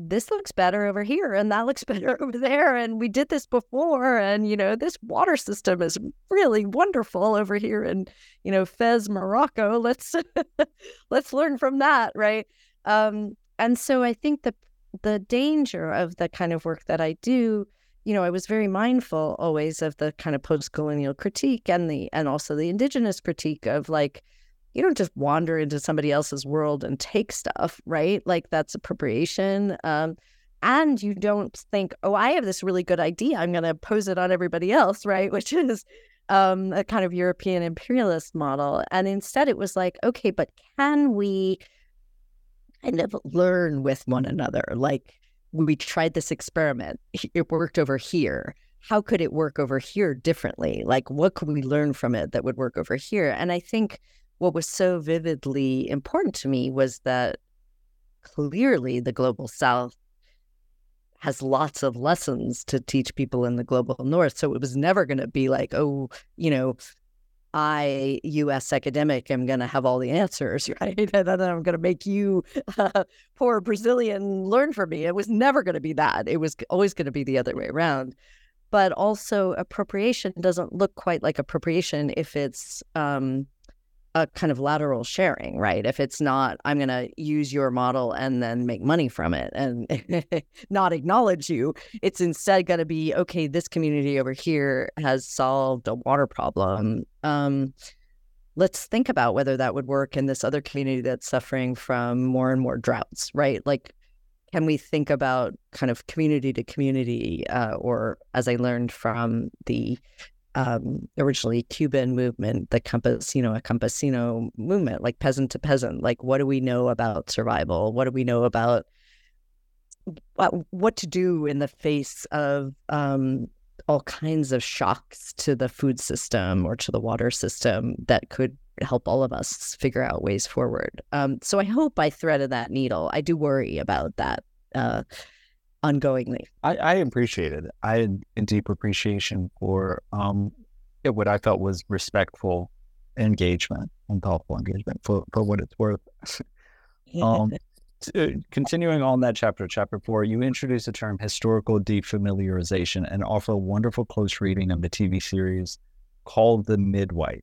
this looks better over here and that looks (laughs) better over there and we did this before and you know this water system is really wonderful over here in you know Fez Morocco let's (laughs) let's learn from that right um and so I think the the danger of the kind of work that I do you know, I was very mindful always of the kind of post-colonial critique and the and also the indigenous critique of like, you don't just wander into somebody else's world and take stuff, right? Like that's appropriation. Um, and you don't think, oh, I have this really good idea. I'm going to pose it on everybody else, right? (laughs) Which is um, a kind of European imperialist model. And instead, it was like, okay, but can we kind of learn with one another? Like, we tried this experiment, it worked over here. How could it work over here differently? Like, what could we learn from it that would work over here? And I think what was so vividly important to me was that clearly the global south has lots of lessons to teach people in the global north. So it was never going to be like, oh, you know, I, U.S. academic, am going to have all the answers, (laughs) right? And then I'm going to make you, uh, (laughs) poor Brazilian, learn from me. It was never going to be that. It was always going to be the other way around. But also, appropriation doesn't look quite like appropriation if it's um, a kind of lateral sharing, right? If it's not, I'm going to use your model and then make money from it and (laughs) not acknowledge you. It's instead going to be, okay, this community over here has solved a water problem. Um, let's think about whether that would work in this other community that's suffering from more and more droughts, right? Like, can we think about kind of community to community, uh, or as I learned from the um, originally Cuban movement, the campesino, a campesino movement, like peasant to peasant. Like, what do we know about survival? What do we know about what, to do in the face of um, all kinds of shocks to the food system or to the water system that could help all of us figure out ways forward. Um, so I hope I threaded that needle. I do worry about that. Uh, ongoingly. I, I appreciate it. I had a deep appreciation for um, what I felt was respectful engagement and thoughtful engagement for, for what it's worth. um, uh, continuing on that chapter, chapter four, you introduce the term historical defamiliarization and offer a wonderful close reading of the TV series Call the Midwife.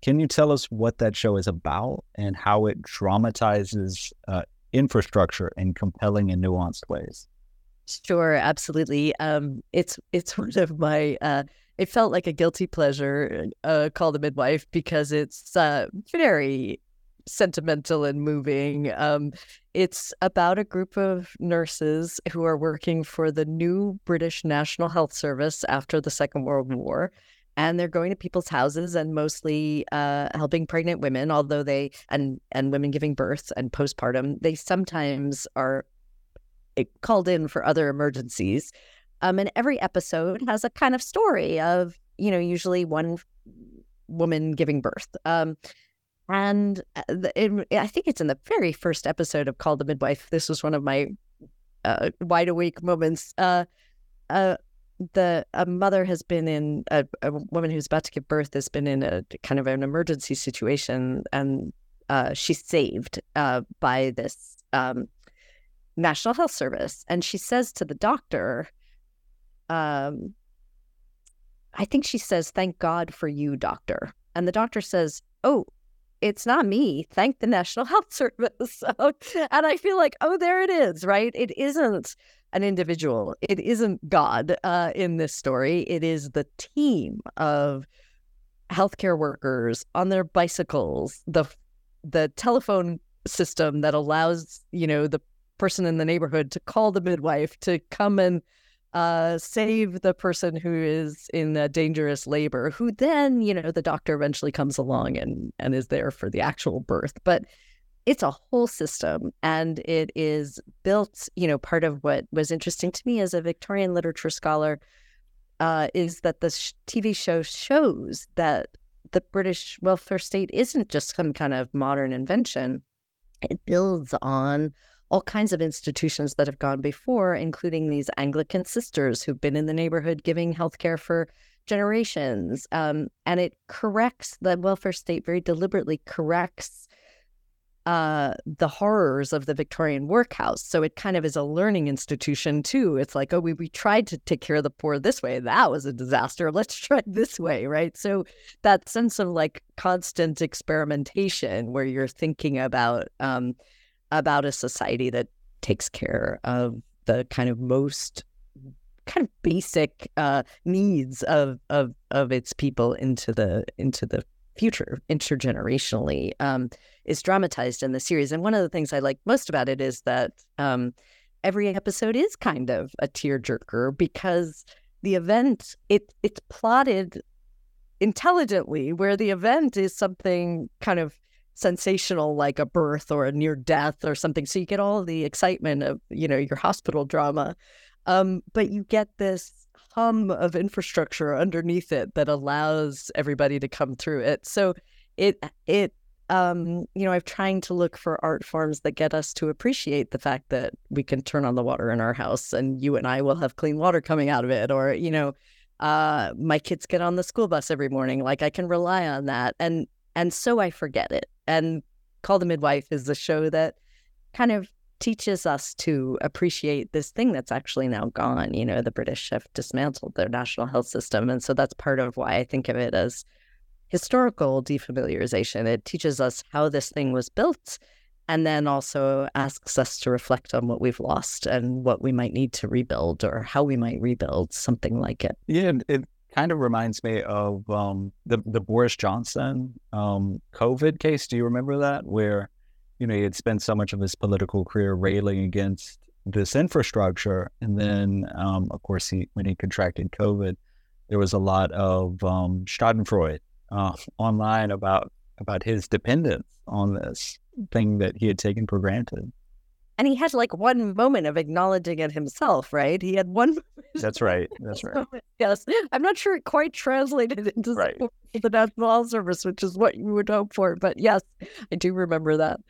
Can you tell us what that show is about and how it dramatizes uh, infrastructure in compelling and nuanced ways? Sure, absolutely. Um, it's it's (laughs) one of my. Uh, it felt like a guilty pleasure uh, Call the Midwife because it's uh, very sentimental and moving. Um, it's about a group of nurses who are working for the new British National Health Service after the Second World War. And they're going to people's houses and mostly uh, helping pregnant women, although they and and women giving birth and postpartum. They sometimes are called in for other emergencies. Um, and every episode has a kind of story of you know usually one woman giving birth. Um, and uh, it, I think it's in the very first episode of Call the Midwife. This was one of my uh, wide awake moments. Uh, uh, the a mother has been in a, a, woman who's about to give birth has been in a kind of an emergency situation, and uh, she's saved uh, by this um, National Health Service, and she says to the doctor, um, "I think she says, thank God for you, doctor." And the doctor says, "Oh, it's not me. Thank the National (laughs) Health Service. (laughs) and I feel like, oh, there it is, right? It isn't an individual. It isn't God uh, in this story. It is the team of healthcare workers on their bicycles, the the telephone system that allows you know the person in the neighborhood to call the midwife to come and uh, save the person who is in a dangerous labor, who then, you know, the doctor eventually comes along and, and is there for the actual birth. But it's a whole system and it is built, you know, part of what was interesting to me as a Victorian literature scholar uh, is that the sh- TV show shows that the British welfare state isn't just some kind of modern invention. It builds on all kinds of institutions that have gone before, including these Anglican sisters who've been in the neighborhood giving healthcare for generations. Um, and it corrects the welfare state very deliberately corrects uh, the horrors of the Victorian workhouse. So it kind of is a learning institution too. It's like, oh, we, we tried to take care of the poor this way. That was a disaster. (laughs) Let's try this way, right? So that sense of like constant experimentation where you're thinking about um, about a society that takes care of the kind of most kind of basic uh, needs of of of its people into the into the future intergenerationally um, is dramatized in the series. And one of the things I like most about it is that um, every episode is kind of a tearjerker because the event it it's plotted intelligently, where the event is something kind of sensational like a birth or a near death or something. So you get all the excitement of you know your hospital drama. Um, but you get this hum of infrastructure underneath it that allows everybody to come through it. So it it um, you know i'm trying to look for art forms that get us to appreciate the fact that we can turn on the water in our house and you and i will have clean water coming out of it. Or you know uh, my kids get on the school bus every morning. Like i can rely on that. And and so I forget it. And Call the Midwife is the show that kind of teaches us to appreciate this thing that's actually now gone. You know, the British have dismantled their national health system. And so that's part of why I think of it as historical defamiliarization. It teaches us how this thing was built and then also asks us to reflect on what we've lost and what we might need to rebuild or how we might rebuild something like it. Yeah, it kind of reminds me of um, the the Boris Johnson um, COVID case. Do you remember that? Where you know he had spent so much of his political career railing against this infrastructure, and then um, of course he when he contracted COVID, there was a lot of um, Schadenfreude uh, (laughs) online about about his dependence on this thing that he had taken for granted and he had like one moment of acknowledging it himself, right? He had one. (laughs) That's right. That's right. Yes, I'm not sure it quite translated into right. (laughs) the National Service, which is what you would hope for. But yes, I do remember that.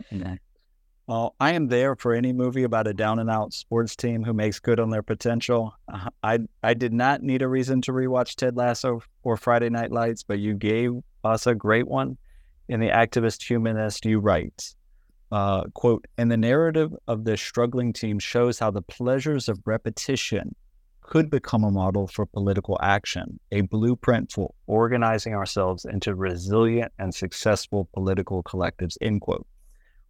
Well, I am there for any movie about a down and out sports team who makes good on their potential. Uh, I I did not need a reason to rewatch Ted Lasso or Friday Night Lights, but you gave us a great one. In the activist humanist, you write uh, quote, and the narrative of this struggling team shows how the pleasures of repetition could become a model for political action, a blueprint for organizing ourselves into resilient and successful political collectives, end quote.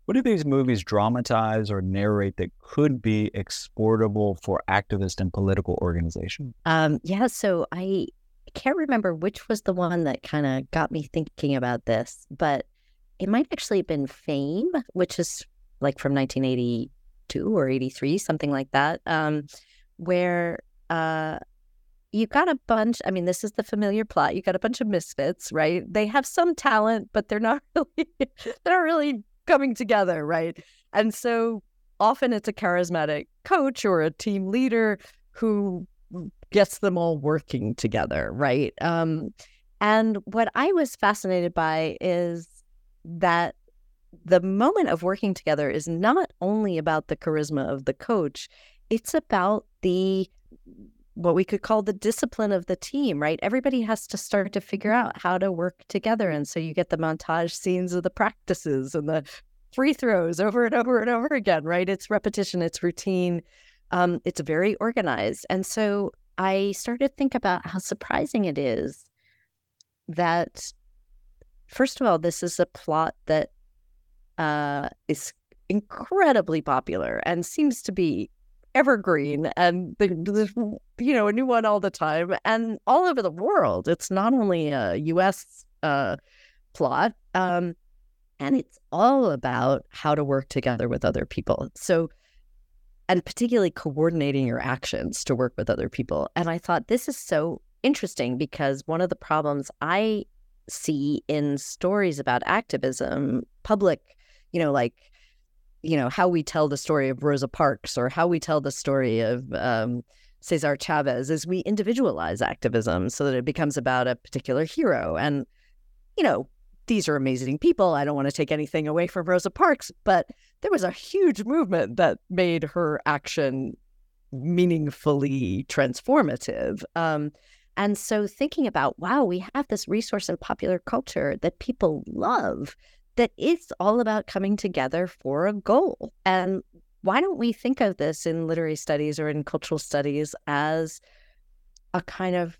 What do these movies dramatize or narrate that could be exportable for activist and political organization? Um, yeah, so I can't remember which was the one that kind of got me thinking about this, but it might actually have been Fame, which is like from 1982 or 83, something like that, um, where uh, you got a bunch. I mean, this is the familiar plot. You got a bunch of misfits, right? They have some talent, but they're not (laughs) really they're not really coming together, right? And so often it's a charismatic coach or a team leader who gets them all working together, right? Um, and what I was fascinated by is that the moment of working together is not only about the charisma of the coach, it's about the what we could call the discipline of the team, right? Everybody has to start to figure out how to work together. And so you get the montage scenes of the practices and the free throws over and over and over again, right? It's repetition, it's routine, um, it's very organized. And so I started to think about how surprising it is that, first of all, this is a plot that uh, is incredibly popular and seems to be evergreen and there's you know a new one all the time and all over the world. It's not only a us uh, plot um, and it's all about how to work together with other people. So and particularly coordinating your actions to work with other people. And i thought this is so interesting because one of the problems i see in stories about activism public you know like you know, how we tell the story of Rosa Parks or how we tell the story of um, Cesar Chavez is we individualize activism so that it becomes about a particular hero. And, you know, these are amazing people. I don't want to take anything away from Rosa Parks, but there was a huge movement that made her action meaningfully transformative. Um, and so thinking about, wow, we have this resource in popular culture that people love that it's all about coming together for a goal. And why don't we think of this in literary studies or in cultural studies as a kind of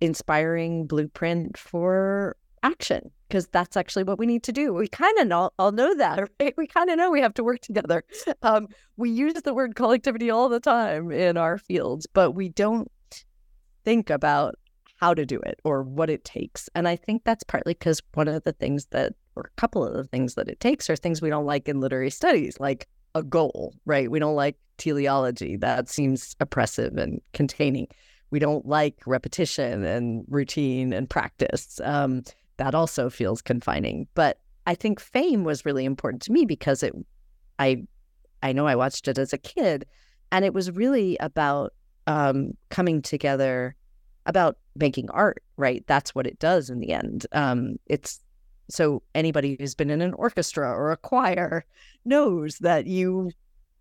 inspiring blueprint for action? Because that's actually what we need to do. We kind of all, all know that, (laughs) right? We kind of know we have to work together. Um, we use the word collectivity all the time in our fields, but we don't think about how to do it or what it takes. And I think that's partly because one of the things that or a couple of the things that it takes are things we don't like in literary studies, like a goal, right? We don't like teleology. That seems oppressive and containing. We don't like repetition and routine and practice. Um, that also feels confining. But I think fame was really important to me because it, I, I know I watched it as a kid, and it was really about um, coming together, about making art. Right, that's what it does in the end. Um, it's so anybody who's been in an orchestra or a choir knows that you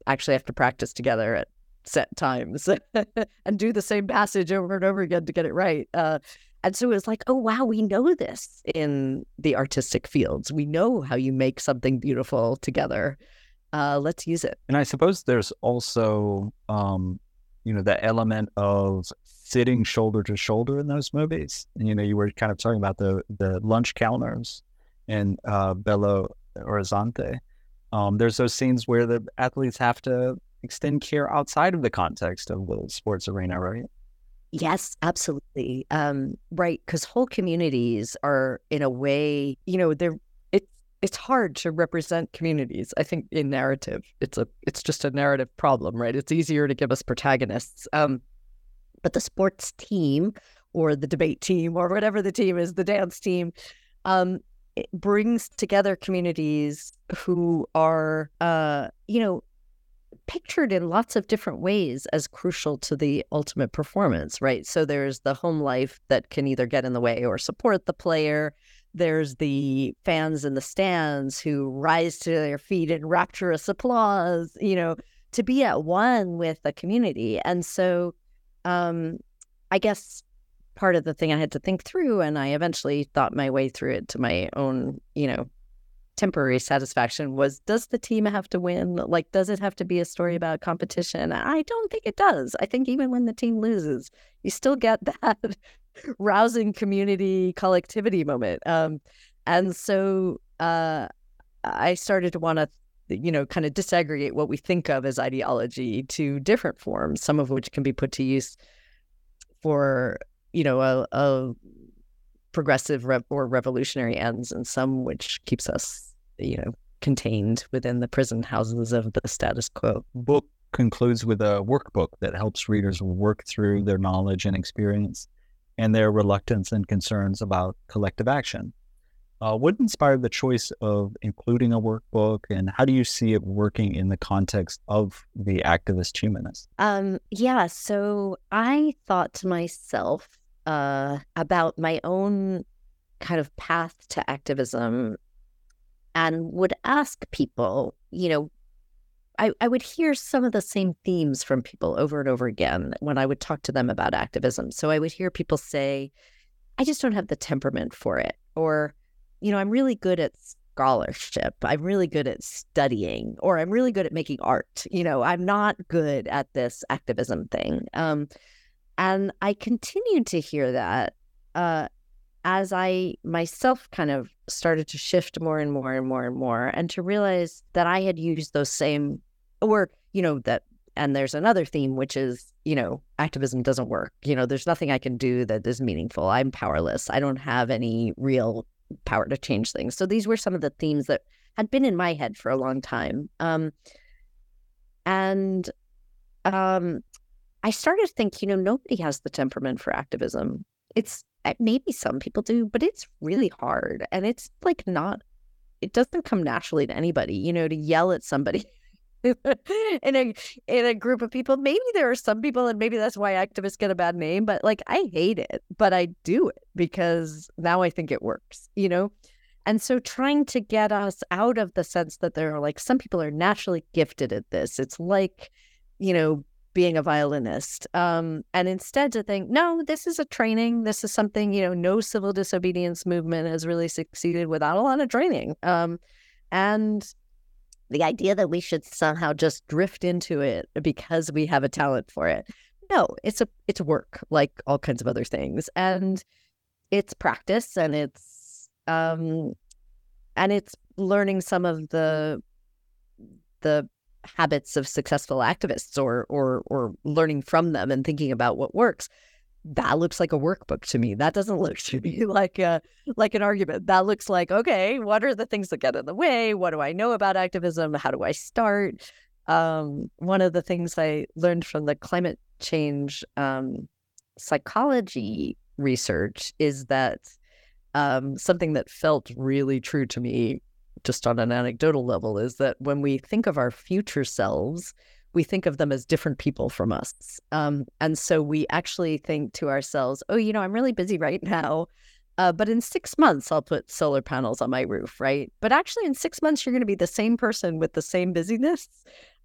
actually have to practice together at set times (laughs) and do the same passage over and over again to get it right. Uh, and so it was like, oh, wow, we know this in the artistic fields. We know how you make something beautiful together. Uh, let's use it. And I suppose there's also, um, you know, the element of sitting shoulder to shoulder in those movies. And, you know, you were kind of talking about the the lunch counters in uh, Belo Horizonte. Um, there's those scenes where the athletes have to extend care outside of the context of the sports arena, right? Yes, absolutely. Um, right, because whole communities are, in a way, you know, they're it's hard to represent communities. I think in narrative, it's a it's just a narrative problem, right? It's easier to give us protagonists. Um, but the sports team or the debate team or whatever the team is, the dance team, um, it brings together communities who are, uh, you know, pictured in lots of different ways as crucial to the ultimate performance, right? So there's the home life that can either get in the way or support the player. There's the fans in the stands who rise to their feet in rapturous applause, you know, to be at one with the community. And so um, I guess part of the thing I had to think through. And I eventually thought my way through it to my own, you know, temporary satisfaction was does the team have to win? Like, does it have to be a story about competition? I don't think it does. I think even when the team loses, you still get (laughs) that rousing community collectivity moment. Um, and so uh, I started to want to, you know, kind of disaggregate what we think of as ideology to different forms, some of which can be put to use for, you know, a, a progressive rev- or revolutionary ends, and some which keeps us, you know, contained within the prison houses of the status quo. Book concludes with a workbook that helps readers work through their knowledge and experience and their reluctance and concerns about collective action. Uh, what inspired the choice of including a workbook, and how do you see it working in the context of the activist humanist? Um, yeah, so I thought to myself uh, about my own kind of path to activism and would ask people, you know, I, I would hear some of the same themes from people over and over again when I would talk to them about activism. So I would hear people say, I just don't have the temperament for it. Or, you know, I'm really good at scholarship. I'm really good at studying, or I'm really good at making art. You know, I'm not good at this activism thing. Um, and I continued to hear that uh, as I myself kind of started to shift more and more and more and more, and to realize that I had used those same, or, you know, that, and there's another theme, which is, you know, activism doesn't work. You know, there's nothing I can do that is meaningful. I'm powerless. I don't have any real power to change things. So these were some of the themes that had been in my head for a long time. Um, and um, I started to think, you know, nobody has the temperament for activism. It's maybe some people do, but it's really hard. And it's like not, it doesn't come naturally to anybody, you know, to yell at somebody (laughs) in a in a group of people. Maybe there are some people, and maybe that's why activists get a bad name. But like, I hate it, but I do it because now I think it works, you know. And so, trying to get us out of the sense that there are like some people are naturally gifted at this. It's like, you know, being a violinist um, and instead to think no this is a training. This is something you know no civil disobedience movement has really succeeded without a lot of training. Um, and the idea that we should somehow just drift into it because we have a talent for it no it's a it's work like all kinds of other things and it's practice and it's um and it's learning some of the the habits of successful activists or or or learning from them and thinking about what works that looks like a workbook to me. That doesn't look to me (laughs) like a like an argument. That looks like okay what are the things that get in the way? What do i know about activism? How do i start? Um, one of the things i learned from the climate change um, psychology research is that um, something that felt really true to me just on an anecdotal level, is that when we think of our future selves, we think of them as different people from us. Um, and so we actually think to ourselves, oh, you know, I'm really busy right now. Uh, but in six months, I'll put solar panels on my roof, right? But actually, in six months, you're going to be the same person with the same busyness.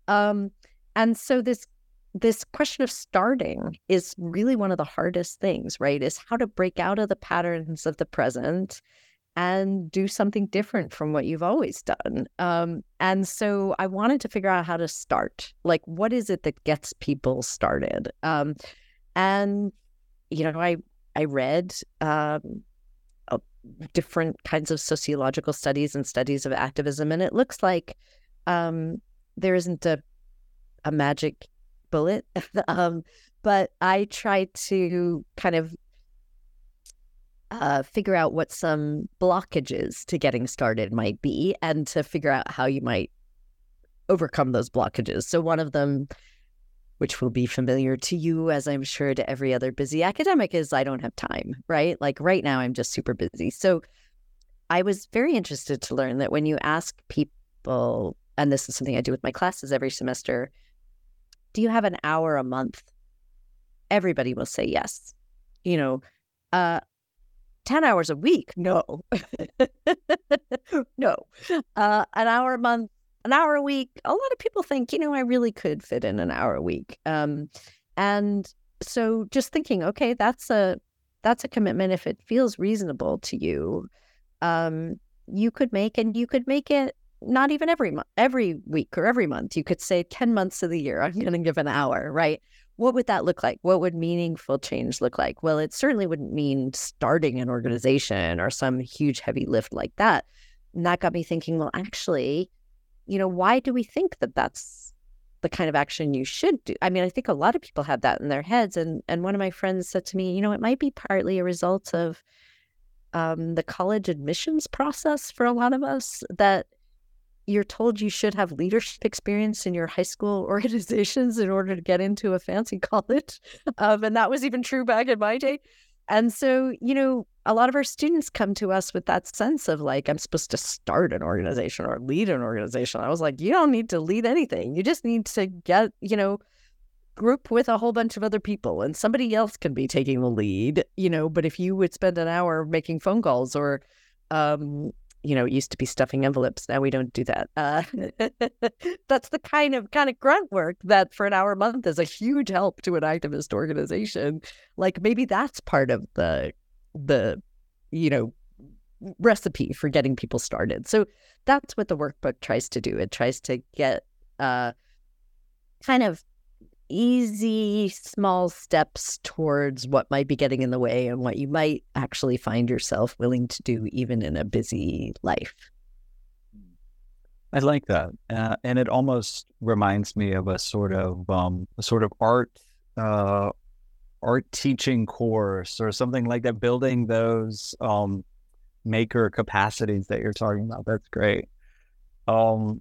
Um, and so this this question of starting is really one of the hardest things, right? Is how to break out of the patterns of the present and do something different from what you've always done. Um, and so I wanted to figure out how to start. Like, what is it that gets people started? Um, and you know, I I read um, uh, different kinds of sociological studies and studies of activism, and it looks like um, there isn't a a magic bullet. (laughs) um, but I try to kind of uh, figure out what some blockages to getting started might be and to figure out how you might overcome those blockages. So, one of them, which will be familiar to you, as I'm sure to every other busy academic, is I don't have time, right? Like right now, I'm just super busy. So, I was very interested to learn that when you ask people, and this is something I do with my classes every semester, do you have an hour a month? Everybody will say yes. You know, uh, 10 hours a week. No, (laughs) no. Uh, an hour a month, an hour a week. A lot of people think, you know, I really could fit in an hour a week. Um, and so just thinking, okay, that's a, that's a commitment if it feels reasonable to you. Um, you could make, and you could make it not even every month, every week or every month. You could say 10 months of the year, I'm going to give an hour, right? What would that look like? What would meaningful change look like? Well, it certainly wouldn't mean starting an organization or some huge heavy lift like that. And that got me thinking, well, actually, you know, why do we think that that's the kind of action you should do? I mean, I think a lot of people have that in their heads. And and one of my friends said to me, you know, it might be partly a result of um, the college admissions process for a lot of us that you're told you should have leadership experience in your high school (laughs) organizations in order to get into a fancy (laughs) college. Um, and that was even true back in my day. And so, you know, a lot of our students come to us with that sense of like, I'm supposed to start an organization or lead an organization. I was like, you don't need to lead anything. You just need to get, you know, group with a whole bunch of other people and somebody else can be taking the lead, you know. But if you would spend an hour making phone calls or, um, you know, it used to be stuffing envelopes. Now we don't do that. Uh, (laughs) that's the kind of kind of grunt work that for an hour a month is a huge help to an activist organization. Like maybe that's part of the the you know recipe for getting people started. So that's what the workbook tries to do. It tries to get uh, kind of easy small steps towards what might be getting in the way and what you might actually find yourself willing to do even in a busy life. I like that, uh, and it almost reminds me of a sort of um, a sort of art uh, art teaching course or something like that. Building those um, maker capacities that you're talking about. That's great. Um,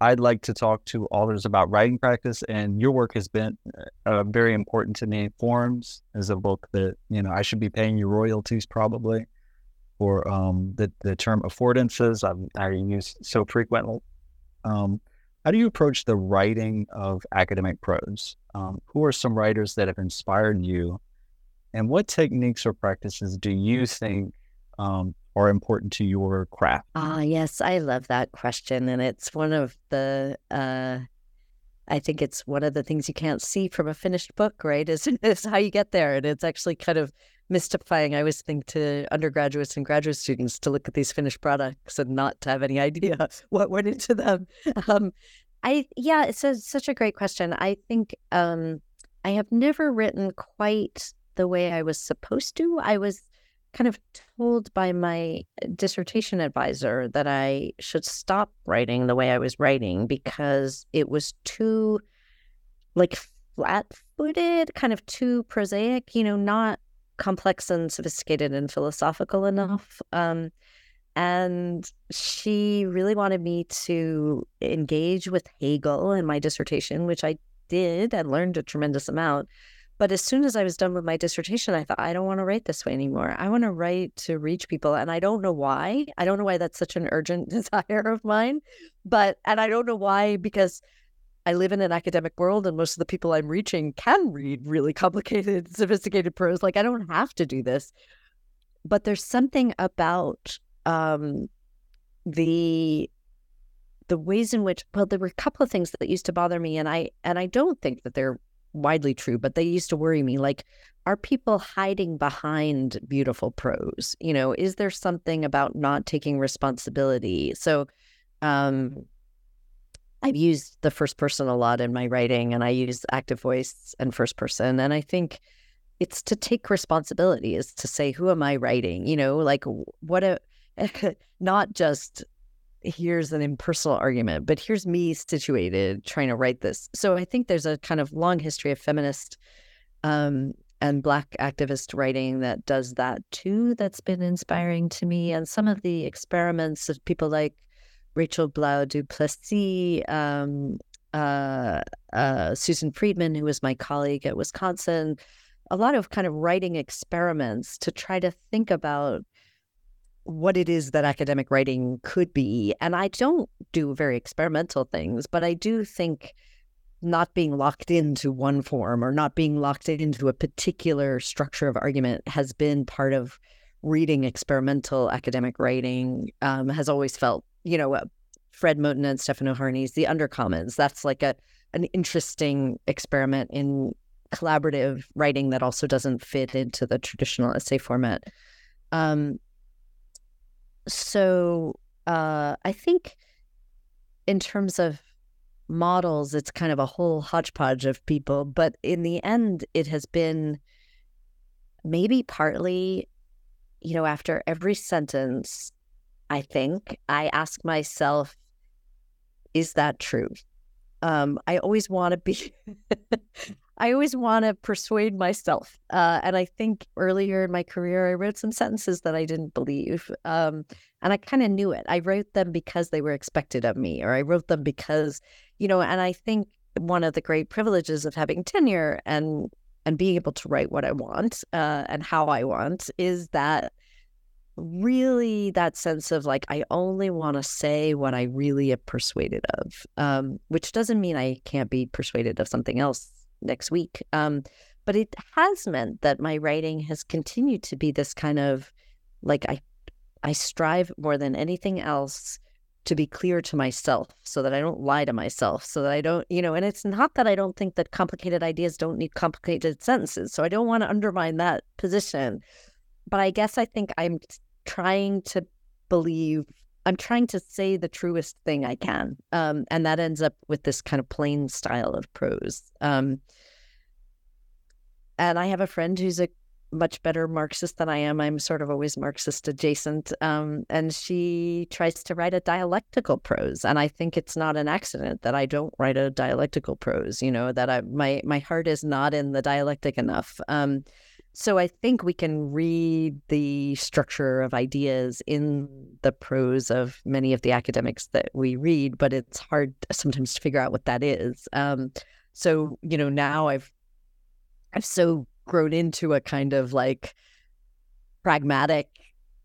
I'd like to talk to authors about writing practice, and your work has been uh, very important to me. Forms is a book that you know I should be paying you royalties probably for um, the the term affordances I, I use so frequently. Um, how do you approach the writing of academic prose? Um, who are some writers that have inspired you, and what techniques or practices do you think um, are important to your craft? Ah, yes, I love that question. And it's one of the, uh, I think it's one of the things you can't see from a finished book, right? Is, (laughs) is how you get there. And it's actually kind of mystifying. I always think to undergraduates and graduate students to look at these finished products and not to have any idea (laughs) what went into them. Um, I, yeah, it's a, such a great question. I think um, I have never written quite the way I was supposed to. I was kind of told by my uh, dissertation advisor that I should stop writing the way I was writing because it was too like flat footed, kind of too prosaic, you know, not complex and sophisticated and philosophical enough. Um, and she really wanted me to engage with Hegel in my dissertation, which I did and learned a tremendous amount. But as soon as I was done with my dissertation, I thought, I don't want to write this way anymore. I want to write to reach people. And I don't know why. I don't know why that's such an urgent (laughs) desire of mine. But, and I don't know why, because I live in an academic world and most of the people I'm reaching can read really complicated, (laughs) sophisticated prose. Like I don't have to do this. But there's something about um, the the ways in which well there were a couple of things that used to bother me and i and i don't think that they're widely true, but they used to worry me. Like, are people hiding behind beautiful prose? You know, is there something about not taking responsibility? So, um, I've used the first person a lot in my writing, and I use active voice and first person. And I think it's to take responsibility, is to say, who am I writing? You know, like what a (laughs) not just here's an impersonal argument, but here's me situated trying to write this. So I think there's a kind of long history of feminist um, and Black activist writing that does that too, that's been inspiring to me. And some of the experiments of people like Rachel Blau DuPlessis, um, uh, uh, Susan Friedman, who was my colleague at Wisconsin, a lot of kind of writing experiments to try to think about what it is that academic writing could be. And I don't do very experimental things, but I do think not being locked into one form or not being locked into a particular structure of argument has been part of reading experimental academic writing um, has always felt, you know, uh, Fred Moten and Stefano Harney's The Undercommons. That's like a an interesting experiment in collaborative writing that also doesn't fit into the traditional essay format. Um, so uh, I think in terms of models, it's kind of a whole hodgepodge of people. But in the end, it has been maybe partly, you know, after every sentence, I think I ask myself, is that true? Um, I always want to be, (laughs) I always want to persuade myself. Uh, and I think earlier in my career, I wrote some sentences that I didn't believe. Um, and I kind of knew it. I wrote them because they were expected of me, or I wrote them because, you know, and I think one of the great privileges of having tenure and and being able to write what I want uh, and how I want is that really that sense of like I only want to say what I really am persuaded of, um, which doesn't mean I can't be persuaded of something else next week. Um, but it has meant that my writing has continued to be this kind of like I I strive more than anything else to be clear to myself so that I don't lie to myself, so that I don't, you know, and it's not that I don't think that complicated ideas don't need complicated sentences. So I don't want to undermine that position. But I guess I think I'm trying to believe, I'm trying to say the truest thing I can. Um, and that ends up with this kind of plain style of prose. Um, and I have a friend who's a much better Marxist than I am. I'm sort of always Marxist adjacent. Um, and she tries to write a dialectical prose. And I think it's not an accident that I don't write a dialectical prose, you know, that I my my heart is not in the dialectic enough. Um, so I think we can read the structure of ideas in the prose of many of the academics that we read, but it's hard sometimes to figure out what that is. Um, so you know, now I've I've so grown into a kind of like pragmatic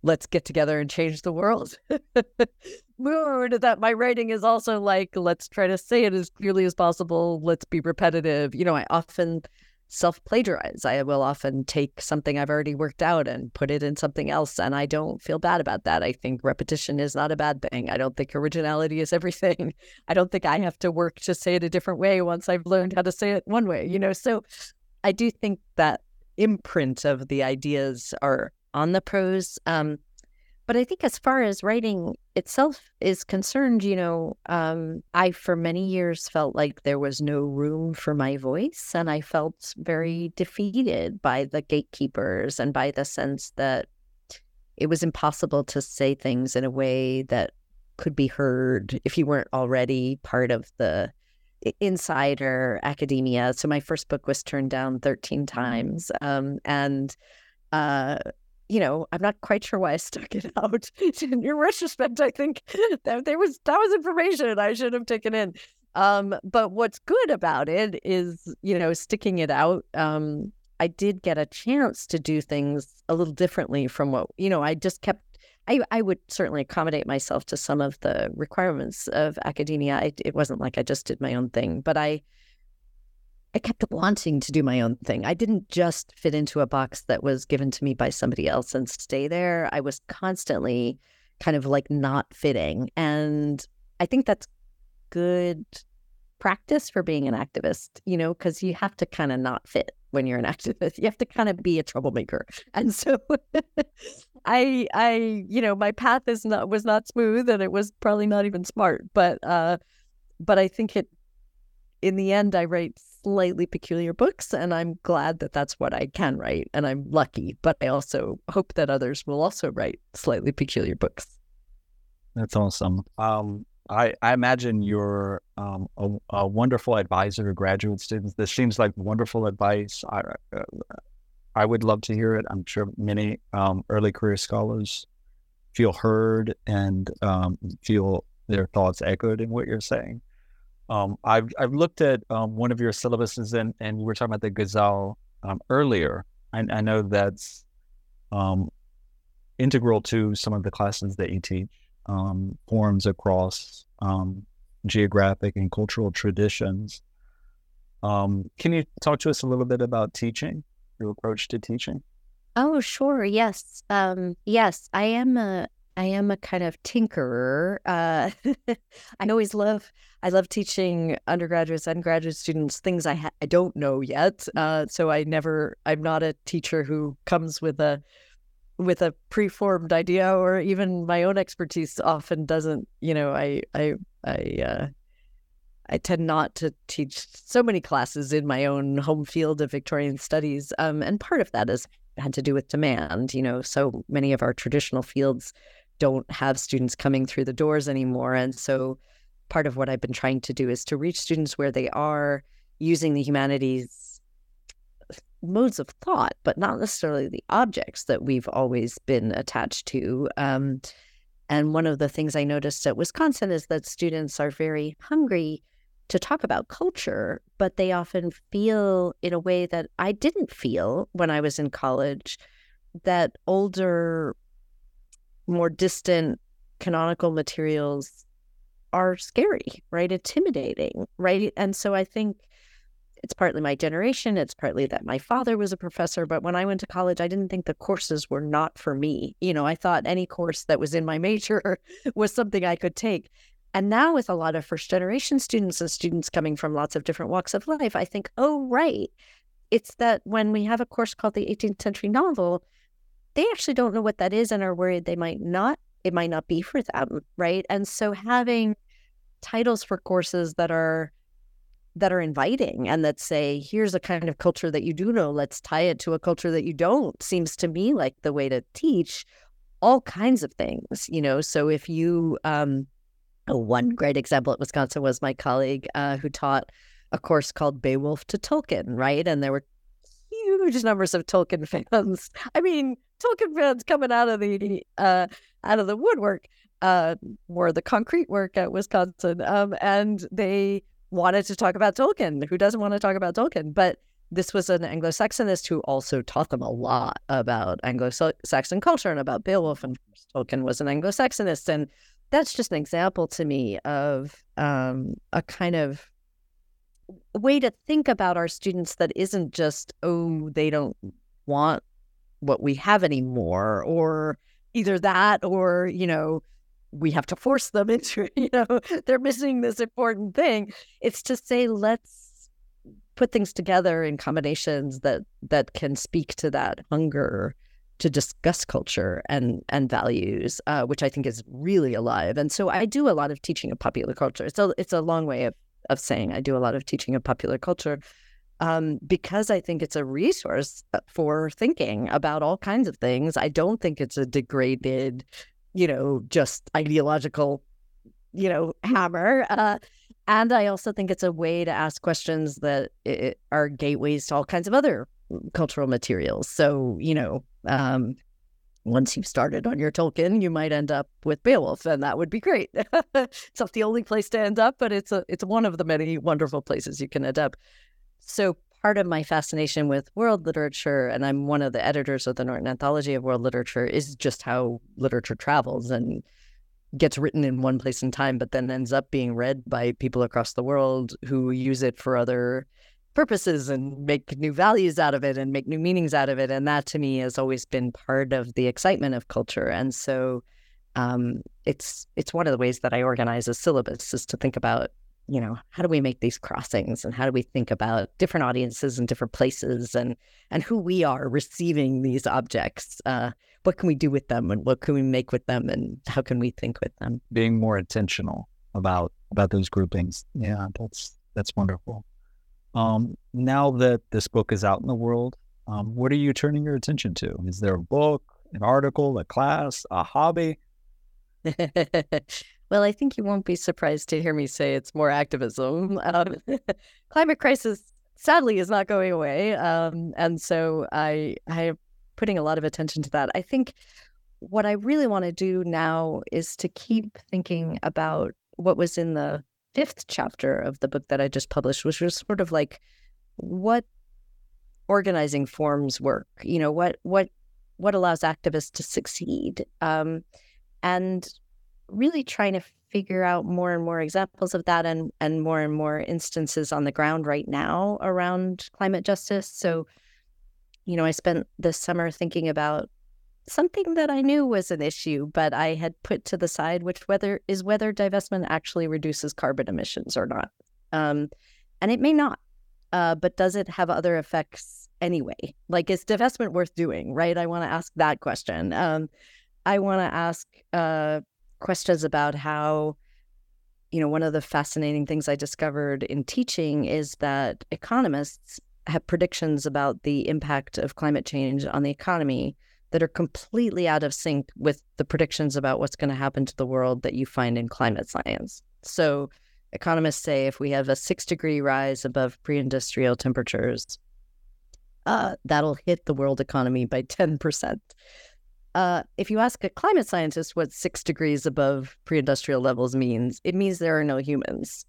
let's get together and change the world (laughs) mood that my writing is also like let's try to say it as clearly as possible let's be repetitive you know i often self plagiarize i will often take something i've already worked out and put it in something else and i don't feel bad about that. I think repetition is not a bad thing. I don't think originality is (laughs) everything. I don't think i have to work to say it a different way once i've learned how to say it one way you know? So I do think that imprint of the ideas are on the prose. Um, but I think as far as writing itself is concerned, you know, um, I for many years felt like there was no room for my voice, and I felt very defeated by the gatekeepers and by the sense that it was impossible to say things in a way that could be heard if you weren't already part of the insider academia. So my first book was turned down 13 times. Um, and, uh, you know, I'm not quite sure why I stuck it (laughs) out. in your retrospect, I think that there was that was information I should have taken in. Um, but what's good about it is, you know, sticking it out. Um, I did get a chance to do things a little differently from what, you know, I just kept I, I would certainly accommodate myself to some of the requirements of academia. I, it wasn't like I just did my own thing, but I I kept wanting to do my own thing. I didn't just fit into a box that was given to me by somebody else and stay there. I was constantly kind of like not fitting. And I think that's good practice for being an activist, you know, because you have to kind of not fit when you're an (laughs) activist. You have to kind of be a troublemaker. (laughs) And so I I you know, my path is not was not smooth and it was probably not even smart, but uh but I think it in the end I write slightly peculiar books and I'm glad that that's what I can write and I'm lucky, but I also hope that others will also write slightly peculiar books. That's awesome. Um I, I imagine you're um, a, a, wonderful advisor to graduate students. This seems like wonderful advice. I, uh, I would love to hear it. I'm sure many um, early career scholars feel heard and um, feel their thoughts echoed in what you're saying. Um, I've, I've looked at um, one of your syllabuses and, and we were talking about the Ghazal um, earlier. I, I, know that's integral to some of the classes that you teach um, forms across um, geographic and cultural traditions. Um, can you talk to us a little bit about teaching, your approach to teaching? Oh, sure. Yes. Um, yes, I am a I am a kind of tinkerer. Uh, (laughs) I always love I love teaching undergraduates and graduate students things I ha- I don't know yet. Uh, so I never I'm not a teacher who comes with a with a preformed idea or even my own expertise often doesn't you know i i i uh I tend not to teach so many classes in my own home field of Victorian studies. Um, and part of that has had to do with demand. You know, so many of our traditional fields don't have students coming through the doors anymore. And so part of what I've been trying to do is to reach students where they are using the humanities modes of thought, but not necessarily the objects that we've always been attached to. Um, and one of the things I noticed at Wisconsin is that students are very hungry to talk about culture, but they often feel in a way that I didn't feel when I was in college that older, more distant canonical materials are scary, right? Intimidating, right? And so I think it's partly my generation. It's partly that my father was a professor. But when I went to college, I didn't think the courses were not for me. You know, I thought any course that was in my major (laughs) was something I could take. And now, with a lot of first generation students and students coming from lots of different walks of life, I think, oh, right. It's that when we have a course called the 18th century novel, they actually don't know what that is and are worried they might not, it might not be for them. Right. And so having titles for courses that are that are inviting and that say, here's a kind of culture that you do know, let's tie it to a culture that you don't, seems to me like the way to teach all kinds of things, you know. So if you, um, oh, one great example at Wisconsin was my colleague uh, who taught a course called Beowulf to Tolkien, right? And there were huge numbers of Tolkien (laughs) fans. I mean, Tolkien fans coming out of the uh, out of the woodwork, uh, more the concrete work at Wisconsin, um, and they wanted to talk about Tolkien. Who doesn't want to talk about Tolkien? But this was an Anglo-Saxonist who also taught them a lot about Anglo-Saxon culture and about Beowulf. And Tolkien was an Anglo-Saxonist, and that's just an example to me of um, a kind of way to think about our students that isn't just oh they don't want what we have anymore, or either that, or you know we have to force them (laughs) into you know they're missing this important thing. It's to say let's put things together in combinations that that can speak to that hunger to discuss culture and and values uh, which i think is really alive. And so i do a lot of teaching of popular culture. A it's a long way of of saying i do a lot of teaching of popular culture um, because I think it's a resource uh, for thinking about all kinds of things. I don't think it's a degraded you know, just ideological, you know, hammer. Uh, and I also think it's a way to ask questions that it, are gateways to all kinds of other cultural materials. So, you know, um, once you've started on your Tolkien, you might end up with Beowulf, and that would be great. (laughs) it's not the only place to end up, but it's a it's one of the many wonderful places you can end up. So part of my fascination with world literature, and I'm one of the editors of the Norton Anthology of World Literature, is just how literature travels and gets written in one place in time, but then ends up being read by people across the world who use it for other purposes and make new values out of it and make new meanings out of it. And that to me has always been part of the excitement of culture. And so um, it's it's one of the ways that I organize a syllabus is to think about you know how do we make these crossings and how do we think about different audiences and different places and and who we are receiving these objects? Uh, what can we do with them and what can we make with them and how can we think with them? Being more intentional about about those groupings. Yeah that's that's wonderful. Um, now that this book is out in the world um, what are you turning your attention to? Is there a book an article a class a hobby (laughs) Well, I think you won't be surprised to hear me say it's more activism. Um, (laughs) climate crisis, sadly, is not going away, um, and so I I am putting a lot of attention to that. I think what I really want to do now is to keep thinking about what was in the fifth chapter of the book that I just published, which was sort of like what organizing forms work. You know what what what allows activists to succeed. Um, and really trying to figure out more and more examples of that and and more and more instances on the ground right now around climate justice. So, you know, I spent this summer thinking about something that I knew was an issue, but I had put to the side, which whether is whether divestment actually reduces carbon emissions or not. Um, and it may not. uh, but does it have other effects anyway? Like, is divestment worth doing? Right? I want to ask that question. Um, I want to ask uh, questions about how, you know, one of the fascinating things I discovered in teaching is that economists have predictions about the impact of climate change on the economy that are completely out of sync with the predictions about what's going to happen to the world that you find in climate science. So, economists say if we have a six degree rise above pre industrial temperatures, uh, that'll hit the world economy by 10%. Uh, if you ask a climate scientist what six degrees above pre industrial levels means, it means there are no humans.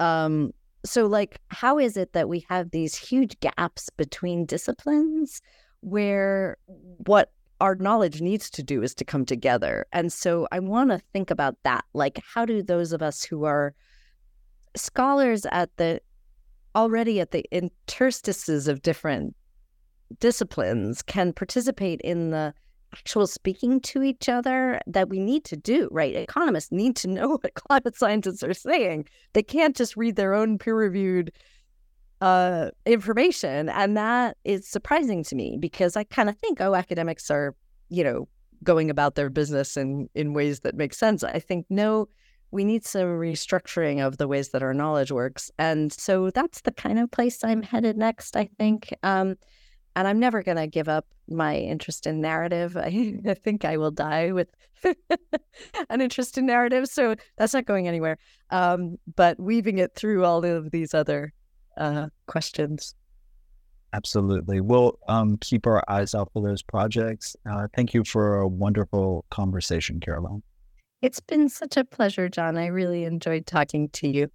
Um, so, like, how is it that we have these huge gaps between disciplines where what our knowledge needs to do is to come together? And so, I want to think about that. Like, how do those of us who are scholars at the already at the interstices of different disciplines can participate in the actual speaking to each other that we need to do, right? Economists need to know (laughs) what climate scientists are saying. They can't just read their own peer reviewed uh, information. And that is surprising to me because I kind of think, oh, academics are, you know, going about their business in, in ways that make sense. I think, no, we need some restructuring of the ways that our knowledge works. And so that's the kind of place I'm headed next, I think. Um, and I'm never going to give up my interest in narrative. I, (laughs) I think I will die with (laughs) an interest in narrative. So that's not going anywhere. Um, but weaving it through all of these other uh, questions. Absolutely. We'll um, keep our eyes out for those projects. Uh, thank you for a wonderful conversation, Caroline. It's been such a pleasure, John. I really enjoyed talking to you.